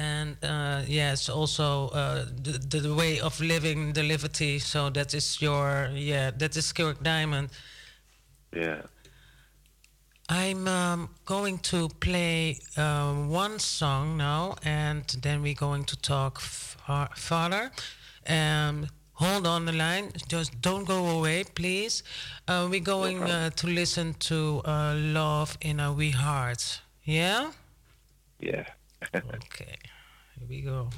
and uh, yes, also uh, the, the way of living, the liberty. So that is your yeah, that is Kirk Diamond. Yeah. I'm um, going to play uh, one song now, and then we're going to talk far- further. Um, hold on the line. Just don't go away, please. Uh, we're going uh, to listen to uh, "Love in a Wee Heart." Yeah. Yeah. okay. Here we go.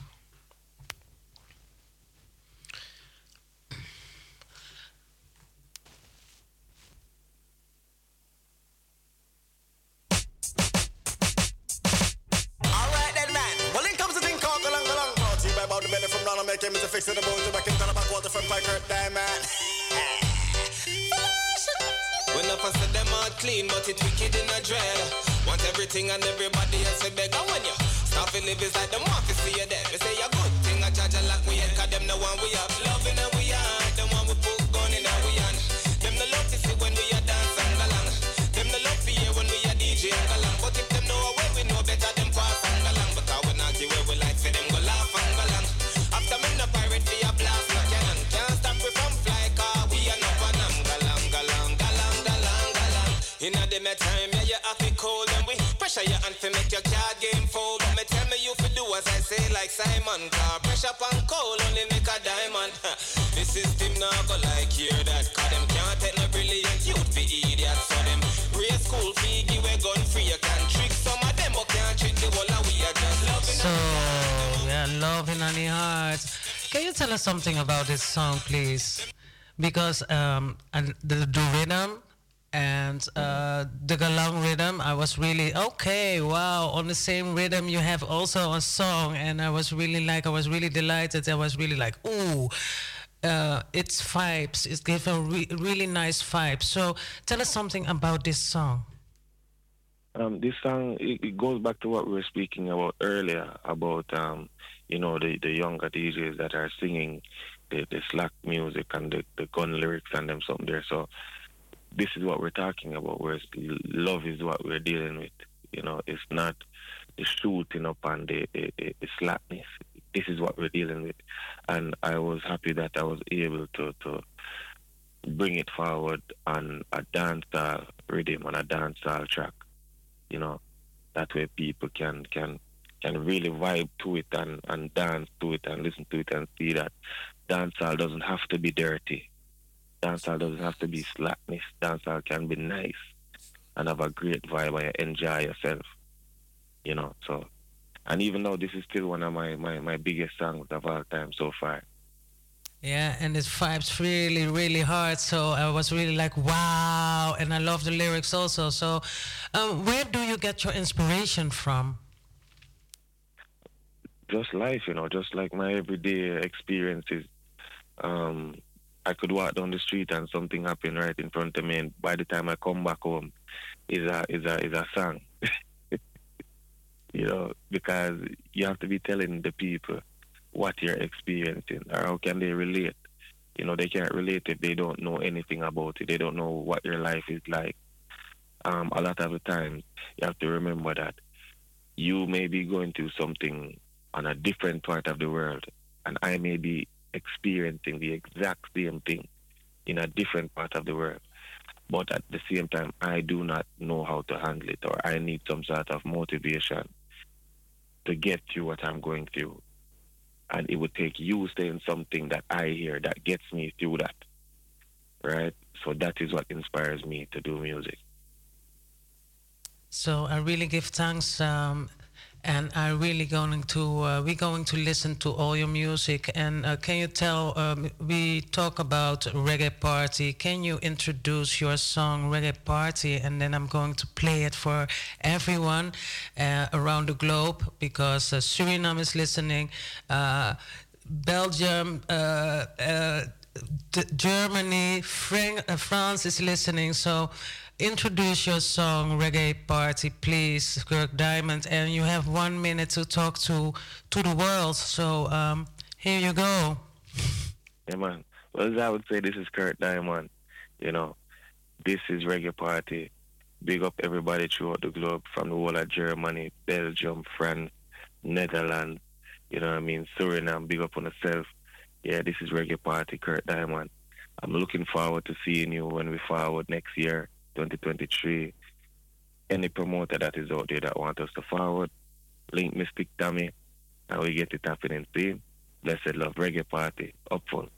From Donna Make him to fix it. The bones back in the back water from Piker Diamond. When I said them all clean, but it wicked in a dread. Want everything and everybody else to beg. And when you start to live inside them want to see you dead. They say a good thing, I judge a like we head, cause them no one we have pressure your hand to make your card game fold. But me tell me you fi do as I say like Simon. Car pressure pan cold only make a diamond. the system now go like hear that. Cause them can't take no brilliant youth be idiots. So them raise school fee, give a gun free. You can trick some of them, but can't trick the whole of we are just loving So yeah, love in any heart. Can you tell us something about this song, please? Because um, and the, the rhythm and uh, the galang rhythm, I was really okay. Wow, on the same rhythm, you have also a song, and I was really like, I was really delighted. I was really like, ooh. Uh, it's vibes. It gave a re- really nice vibe. So, tell us something about this song. Um, this song it, it goes back to what we were speaking about earlier about um, you know the, the younger DJs that are singing the, the slack music and the, the gun lyrics and them something there. So this is what we're talking about. Whereas love is what we're dealing with. You know, it's not the shooting up and the, the, the, the slackness. This is what we're dealing with, and I was happy that I was able to to bring it forward on a dancehall rhythm on a dancehall track you know that way people can can can really vibe to it and and dance to it and listen to it and see that dancehall doesn't have to be dirty dancehall doesn't have to be slackness dancehall can be nice and have a great vibe and enjoy yourself you know so and even though this is still one of my my, my biggest songs of all time so far Yeah, and it vibes really, really hard. So I was really like, wow. And I love the lyrics also. So, um, where do you get your inspiration from? just life, you know, just like my everyday experiences. Um, I could walk down the street and something happened right in front of me, and by the time I come back home, is a is a is a song. you know, because you have to be telling the people what you're experiencing, or how can they relate? You know, they can't relate if they don't know anything about it. They don't know what your life is like. Um, a lot of the times, you have to remember that you may be going through something on a different part of the world, and I may be experiencing the exact same thing in a different part of the world. But at the same time, I do not know how to handle it, or I need some sort of motivation to get through what I'm going through. And it would take you saying something that I hear that gets me through that. Right? So that is what inspires me to do music. So I really give thanks, um, and I'm really going to uh, we're going to listen to all your music. And uh, can you tell? Um, we talk about reggae party. Can you introduce your song Reggae Party, and then I'm going to play it for everyone uh, around the globe because uh, Suriname is listening, uh, Belgium. Uh, Germany, Fran- France is listening, so introduce your song reggae party please kirk diamond. And you have one minute to talk to to the world. So um, here you go. Yeah man. Well as i would say this is kirk diamond you know. This is reggae party. Big up everybody throughout the globe from the whole of germany belgium france netherlands you know what i mean suriname. Big up on yourself. Yeah this is reggae party kirk diamond. I'm looking forward to seeing you when we forward next year 2023. Any promoter that is out there that want us to forward, link Mystic Tommy, and we get it happening soon. Blessed Love Reggae Party, up front.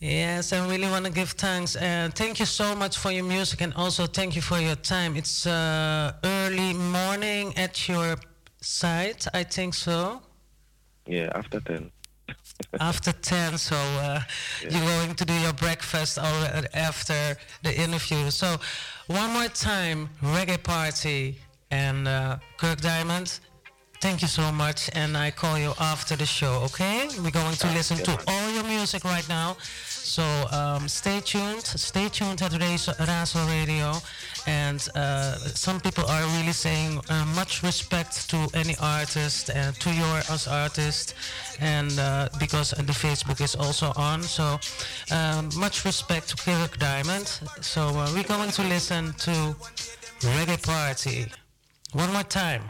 Yes, I really want to give thanks. Uh, thank you so much for your music and also thank you for your time. It's uh, early morning at your site, I think so. Yeah, after 10. After 10 so uh, yeah. you're going to do your breakfast after the interview. So one more time reggae party and uh, kirk diamond thank you so much and i call you after the show okay? We're going to listen to all your music right now so um, stay tuned. Stay tuned at Razo Radio. And uh, some people are really saying uh, much respect to any artist and to your as artist and uh, because the facebook is also on. So um, much respect to Kirk Diamond. So uh, we're going to listen to reggae party. One more time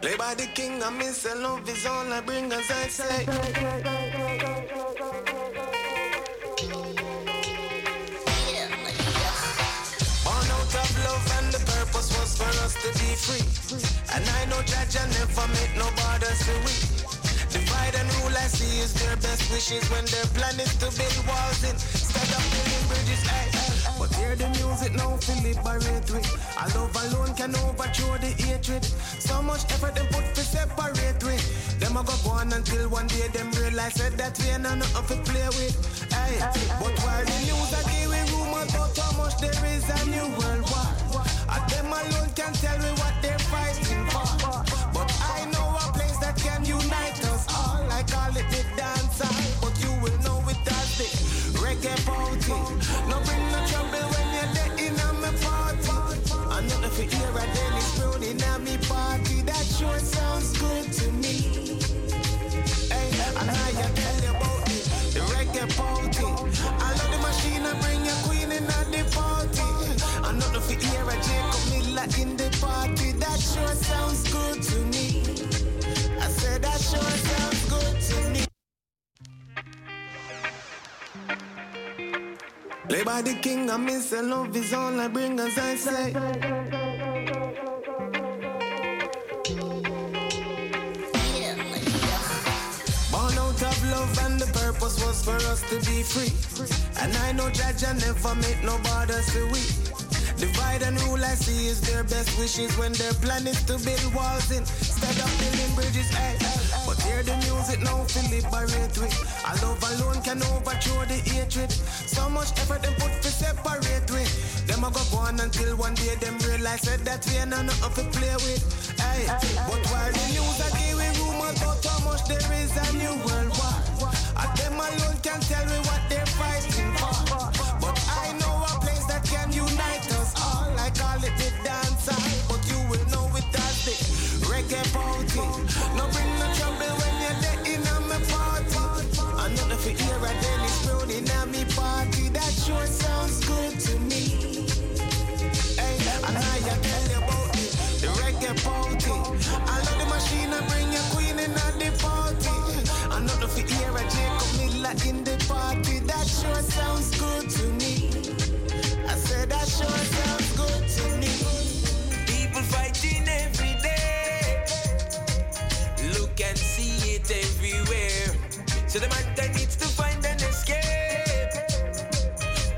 Play by the king, I miss love is all I bring as I say. Born out of love and the purpose was for us to be free. And I know I never make no borders for we. Divide and rule I see is their best wishes when their plan is to build walls instead of building bridges. Ay, But hear the music now feel liberate with. Our love alone can overthrow the hatred. So much effort them put to separate with. Them a go on until one day them realize that, that we ain't nothing to play with. Ay, But while the news are giving rumors about how much there is a new world war. And them alone can tell me what they're fighting for. But I know a place that can unite us all. I call it the dance but you will know it as the reggae party. Sure sounds good to me. I said that sure sounds good to me. Play by the king, I miss a love is all I bring, as I say. Born out of love and the purpose was for us to be free. And I know I never make no borders to we. Divide and rule I see is their best wishes when their plan is to build walls instead of building bridges. Ay, But hear the music now liberate with. Our love alone can overthrow the hatred. So much effort them put to separate with. Them a go on until one day them realize that, that we ain't nothing to play with. Ay, But while the news are giving rumors about how much there is a new world war. And them alone can tell me what they're fighting care get bounty. No bring no trouble when you're there in my party. I'm not for here and then it's rolling at me party. That sure sounds good to me. Hey, and I tell you about it. The reggae party. I love the machine and bring your queen in at the party. I'm not for here and Jacob Miller in the party. That sure sounds good to me. I said that sure So the man that needs to find an escape,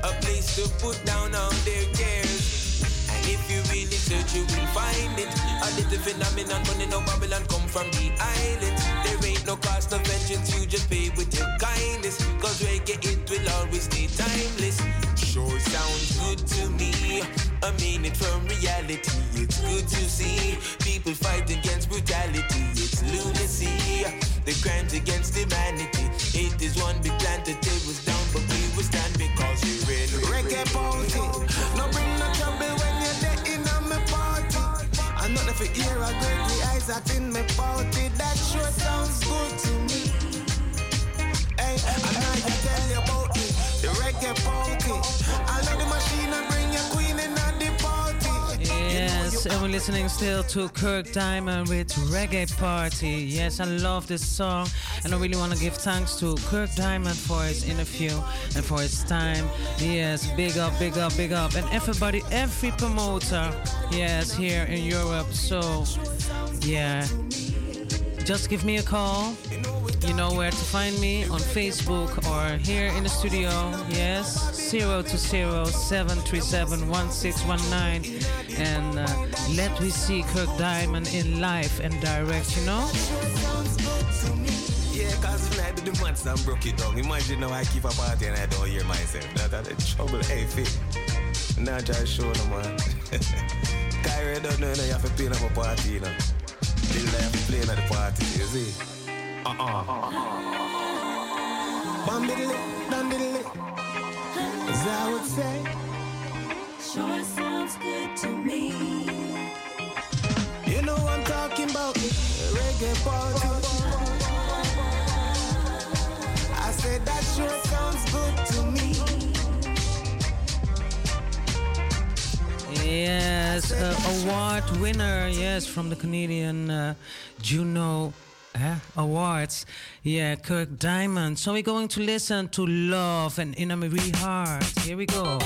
a place to put down all their cares. And if you really search, you will find it. A little phenomenon, money no Babylon come from the island. There ain't no cost of vengeance, you just pay with your kindness. Cause reggae, it will always stay timeless. Sure sounds good to me. I mean it from reality. It's good to see people fight against brutality. It's lunacy. The crimes against humanity. It is one big plan to tear us down, but we will stand because we're in Reggae party. No bring no trouble when you're there in my party. I'm not for ear a great the eyes that in my party. That sure sounds good to me. Hey, I'm not And we're listening still to Kirk Diamond with Reggae Party. Yes, I love this song, and I really want to give thanks to Kirk Diamond for his interview and for his time. Yes, big up, big up, big up, and everybody, every promoter, yes, here in Europe. So, yeah, just give me a call. You know where to find me on Facebook or here in the studio. Yes, 020-737-1619. And uh, let we see Kirk Diamond in live and direct, you know? Yeah, cause I do the maths and broke it down, imagine now I keep a party and I don't hear myself. That, that, that trouble, hey, fit. Now try show no man. Kyrie don't know, you have to play on a party, you know. Till I have to play at the party, you see. Uh-uh. Bam diddly, dum diddly. As I would say. Sure sounds good to me. You know I'm talking about the reggae party. I said that sure sounds good Yes, uh, award winner, yes, from the Canadian uh, Juno uh, Awards. Yeah, Kirk Diamond. So we're going to listen to Love and Inna Marie Heart. Here we go.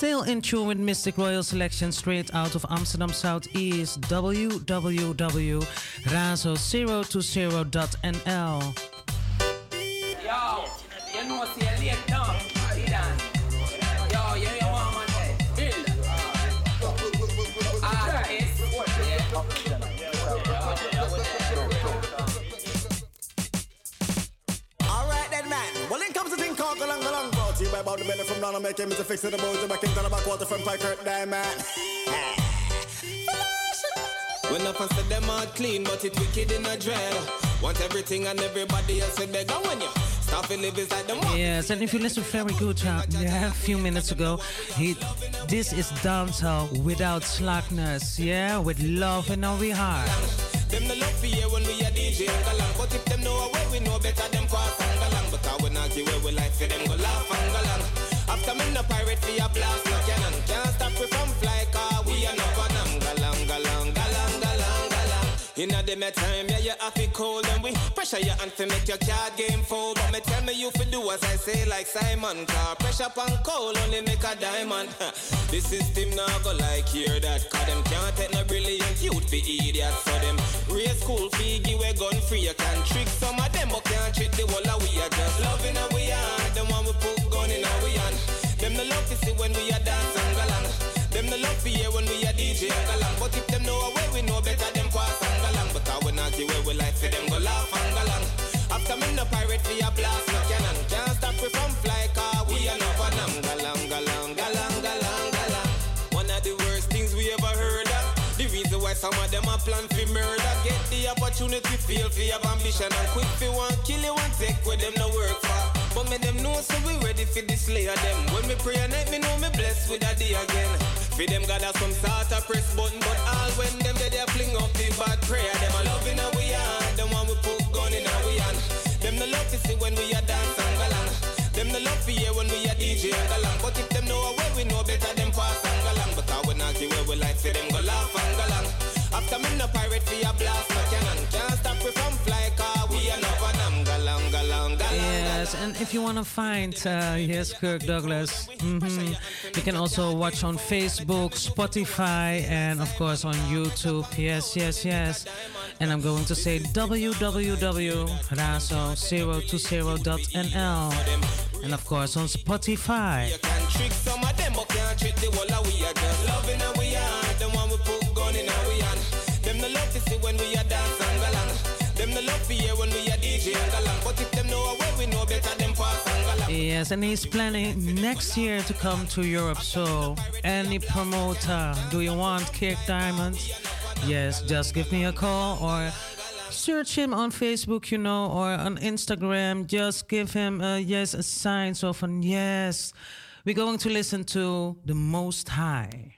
Still in tune with Mistic Royal Selection straight out of Amsterdam Southeast. www.razo020.nl. Yo, you know, see a late now. See that? Yo, you know what, man? Bill. Artist. Alright then, man. Well, in comes the thing called Galang Galang. Brought to you by Bob the Belly from Donna Make him to fix it. The boys back into the back water from Pike Kirk Diamond. When up and say them all clean, but it wicked in a dread. Want everything and everybody else to beg. And when you stop to live inside them Yes, and if you listen very good, uh, yeah, a few minutes ago, he, this is dancehall without slackness, yeah, with love in our heart. Them no love for you when we a DJ and galang. But if them know where we know better, them cross and galang. Because we not give where we like for them go laugh and galang. After me no pirate for your blast no cannon. Can't stop we from fly car we are no them. Galang, galang, galang, galang, galang. Inna them a time, yeah, you have it cold and we pressure you and to make your card game fold. But me tell me you fi do as I say like Simon. Car pressure pan cold only make a diamond. the system now go like hear that. Cause them can't take no brilliant youth be idiots. So them raise school fee give we gun free. You can trick some of them but can't trick the whole of we are just loving how Them no love to see when we are dance and galang. Them no love to hear when we are DJ and galang. But if them know where we know better, them pass and galang. Because we not see where we like for them go laugh and galang. After me no pirate for your blast no cannon. Can't stop we from fly car we are no for them. Galang, galang, galang, galang, galang. One of the worst things we ever heard of. The reason why some of them are plan for murder. Get the opportunity, feel for your ambition and quick for one kill you one take with them no work for. But me them know so we ready for the slayer them. When me pray at night, me know me blessed with a day again. For them have some sort of press button, but all when them they they fling up the bad prayer. Them a loving how we are, them one we put gun in our we hand. Them no love to see when we a dance and galang. Them no love to hear when we a DJ and galang. But if them know where we know better, them pass and galang. Because we not see where we like, see them go laugh and galang. After me no pirate for your blast, Yes, and if you want to find, uh, yes, Kirk Douglas, mhm, you can also watch on Facebook, Spotify, and of course on YouTube. Yes, yes, yes. And I'm going to say www.razo020.nl. And of course on Spotify. Yes, and he's planning next year to come to Europe. So, any promoter, do you want Kirk Diamonds? Yes, just give me a call or search him on Facebook, you know, or on Instagram. Just give him a yes, a sign. So, from yes, we're going to listen to the Most High.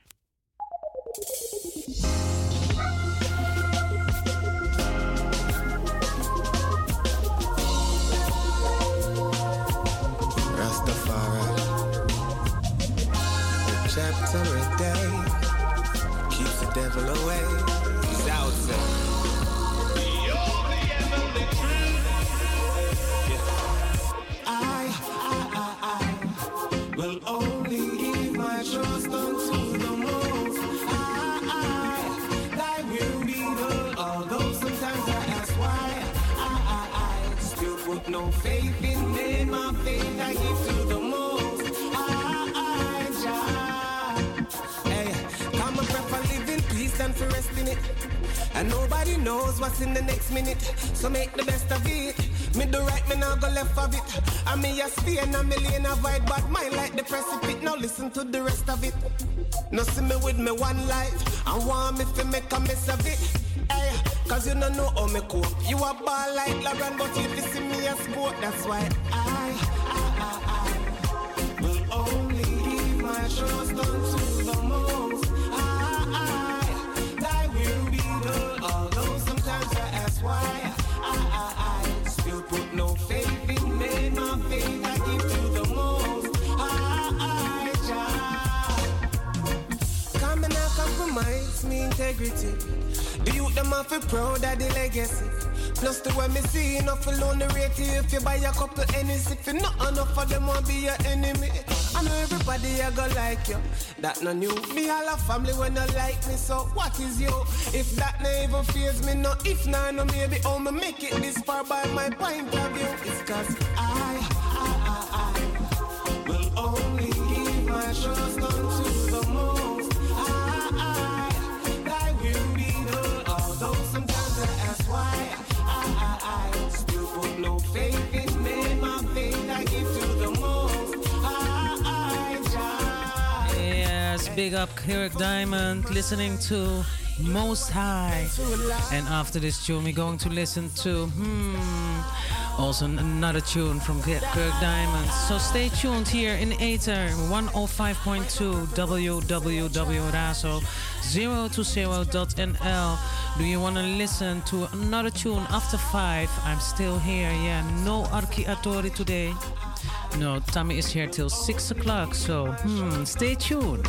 And nobody knows what's in the next minute. So make the best of it. Me do right, me now go left of it. I me a stay and a million avoid bad mind like the precipice. Now listen to the rest of it. No see me with me one life. I want me to make a mess of it. Hey, cause you don't know how me cope. You a ball like LeBron, but if you see me a sport, that's why I, will only give my trust unto integrity. The youth them have to proud of the legacy. Plus the way me see enough alone the rate if you buy a couple Ennis if you not enough of them want be your enemy. I know everybody a go like you. That no new. Me all a family when no like me. So what is you? If that never fears me, no if not, no maybe how me make it this far by my point of view. It's cause I, I, I, I will only give my trust unto big up Kirk Diamond listening to Most High. And after this tune, we're going to listen to, hmm, also another tune from Kirk Kirk Diamond. So stay tuned here in Aether 105.2 www.razo020.nl. Do you want to listen to another tune after 5? I'm still here. Yeah, no Arki Atori today. No, Tommy is here till 6 o'clock, so hmm, stay tuned.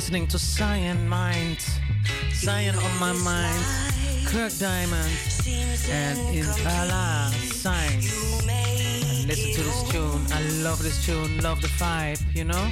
Listening to Cyan Mind. Cyan on my mind. Kirk Diamond. And Impala Signs. And listen to this tune. I love this tune. Love the vibe, you know?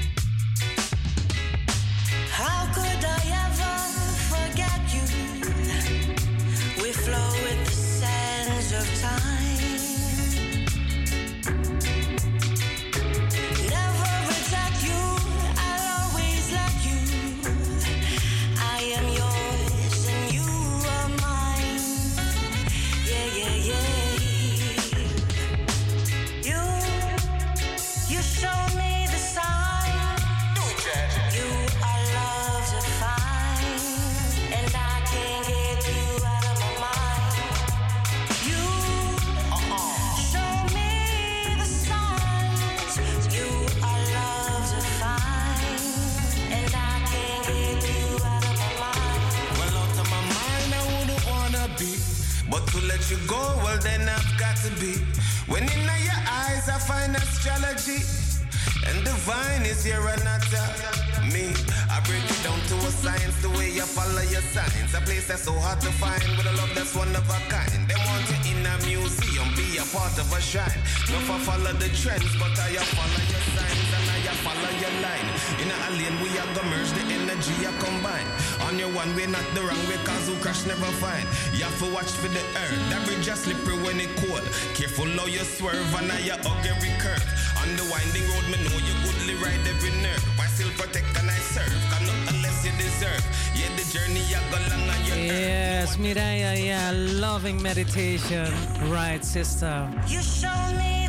Crash never find. You have to watch for the earth, that bridge is slippery when it cold. Careful how you swerve and I you hug every curve. On the winding road, me know you goodly ride every nerve. Why still protect and I serve? Cause not unless you deserve. Yeah, the journey you go long and you Yes, Mireya, yeah, loving meditation. Right, sister. You show me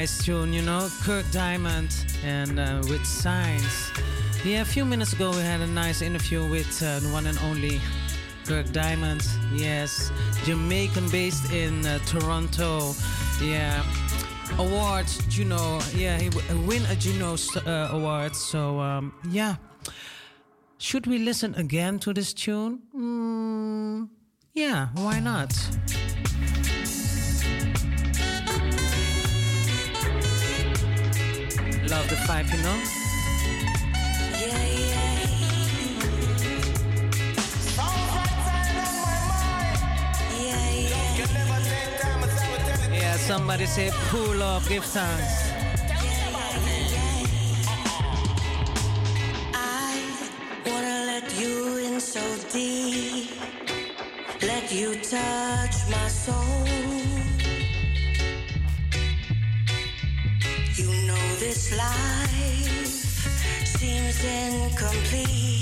nice tune, you know, Kirk Diamond and uh, with Signs. Yeah, a few minutes ago we had a nice interview with uh, the one and only Kirk Diamond. Yes, Jamaican based in uh, Toronto. Yeah, awards, Juno. Yeah, he w- win a Juno uh, award. So um, yeah, should we listen again to this tune? Mm, yeah, why not? Love the vibe, you know? Yeah, somebody say pull up, give thanks. I wanna let you in so deep, let you touch my soul. Life seems incomplete.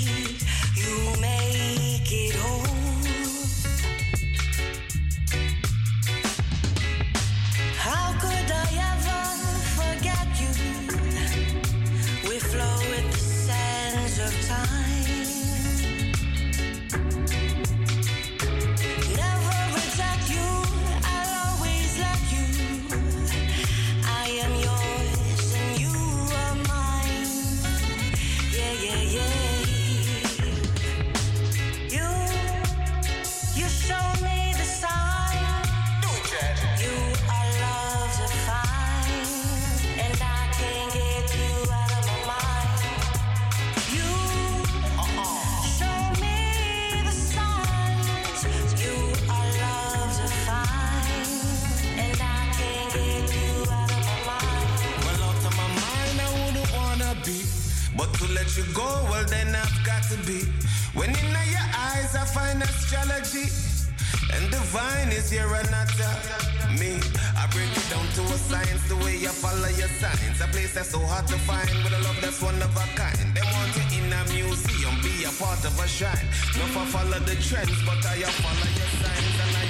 Go, well, then I've got to be. When in your eyes, I find astrology. And divine is not uh, me. I break it down to a science, the way you follow your signs. A place that's so hard to find with a love that's one of a kind. They want you in a museum, be a part of a shrine. No for follow the trends, but I follow your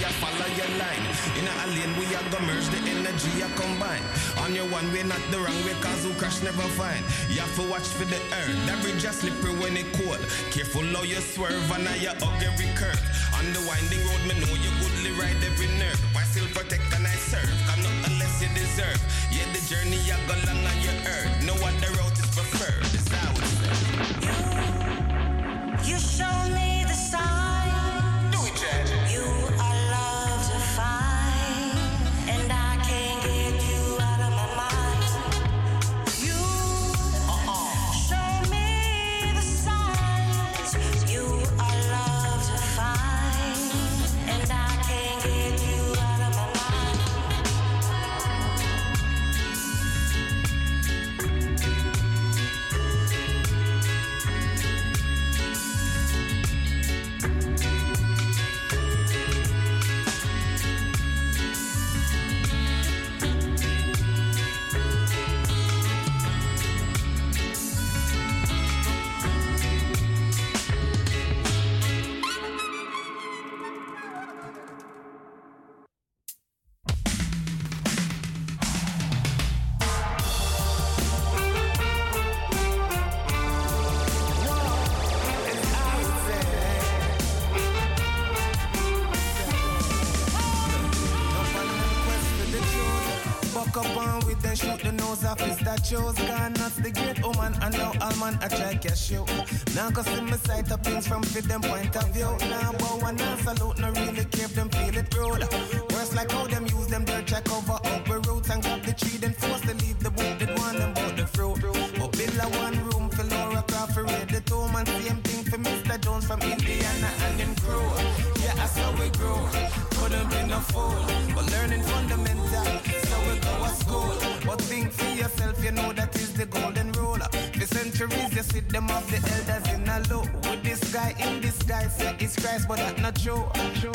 follow your line. In a lane, we are gonna merge the energy I combine. On your one way, not the wrong way, cause who crash never find. You have to watch for the earth, that bridge is slippery when it cold. Careful how you swerve and I you hug every curve. On the winding road, me know you goodly ride every nerve. Why still protect and I serve? Come not unless you deserve. Yeah, the journey you go long on your earth. No other man a try cash you. Now go see me sight up things from fit them point of view. Now bow and now salute, no really if them feel it rude. Worse like how them use them dirt check over up the roots and grab the tree, then force to leave the boot that one them bought the fruit. But build a one room for Laura Croft for read the two man same thing for Mr. Jones from Indiana and them crew. Yeah, that's how we grow. Couldn't be no fool, but learning fundamental. So we go to school. But think for yourself, you know that is the golden rule. For centuries, you see them of the elders in a low. With this guy in disguise, say it's Christ, but that's not true.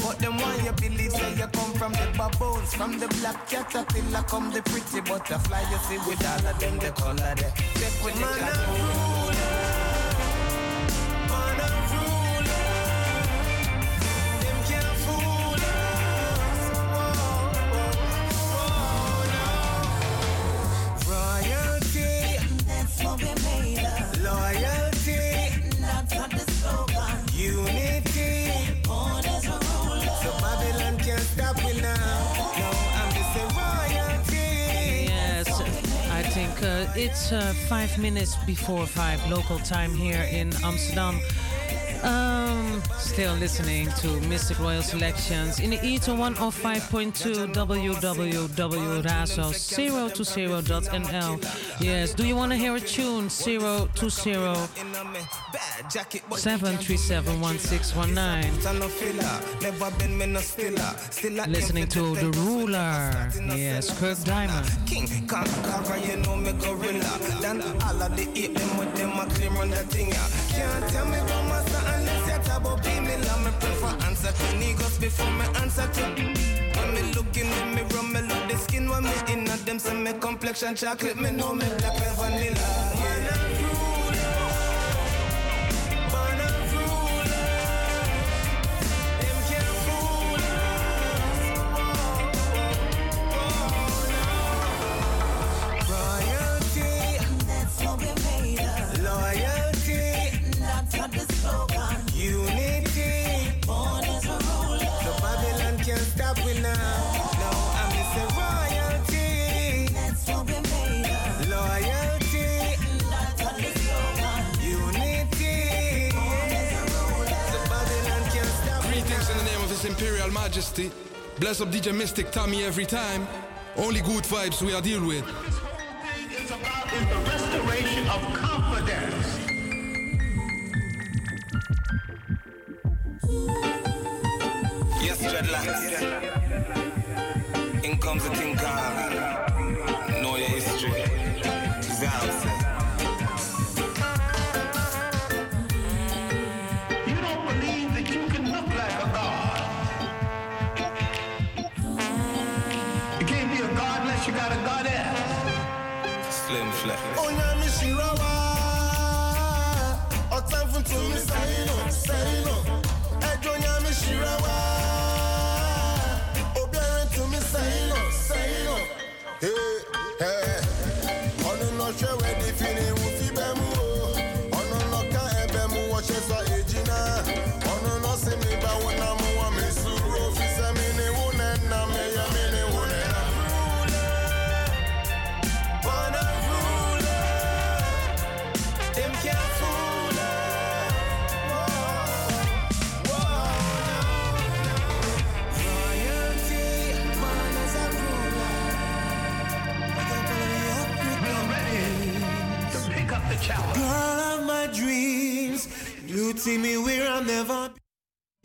But them want you believe, say you come from the baboons. From the black caterpillar come the pretty butterfly. You see with all of them, the color there. Check with the cat. It's uh, five minutes before five local time here in Amsterdam. Um, still listening to Mistic Royal Selections in the Ether 105.2 www.razo020.nl. Yes, do you want to hear a tune? 020 7371619. Listening to The Ruler. Yes, Kirk Diamond. King, conqueror, you know me gorilla. Then all of the ape them with them a clear on the thing. Can't tell me about my about me. Me love me prefer answer to niggas before me answer to. When me look in the mirror, me look the skin when me in at them. Say me complexion chocolate, me know me black with vanilla. Man, Majesty. Bless up DJ Mystic Tommy every time. Only good vibes we are deal with. It's about is the restoration of confidence. Yes, dreadlocks. In comes the thing called see me where I'll never be.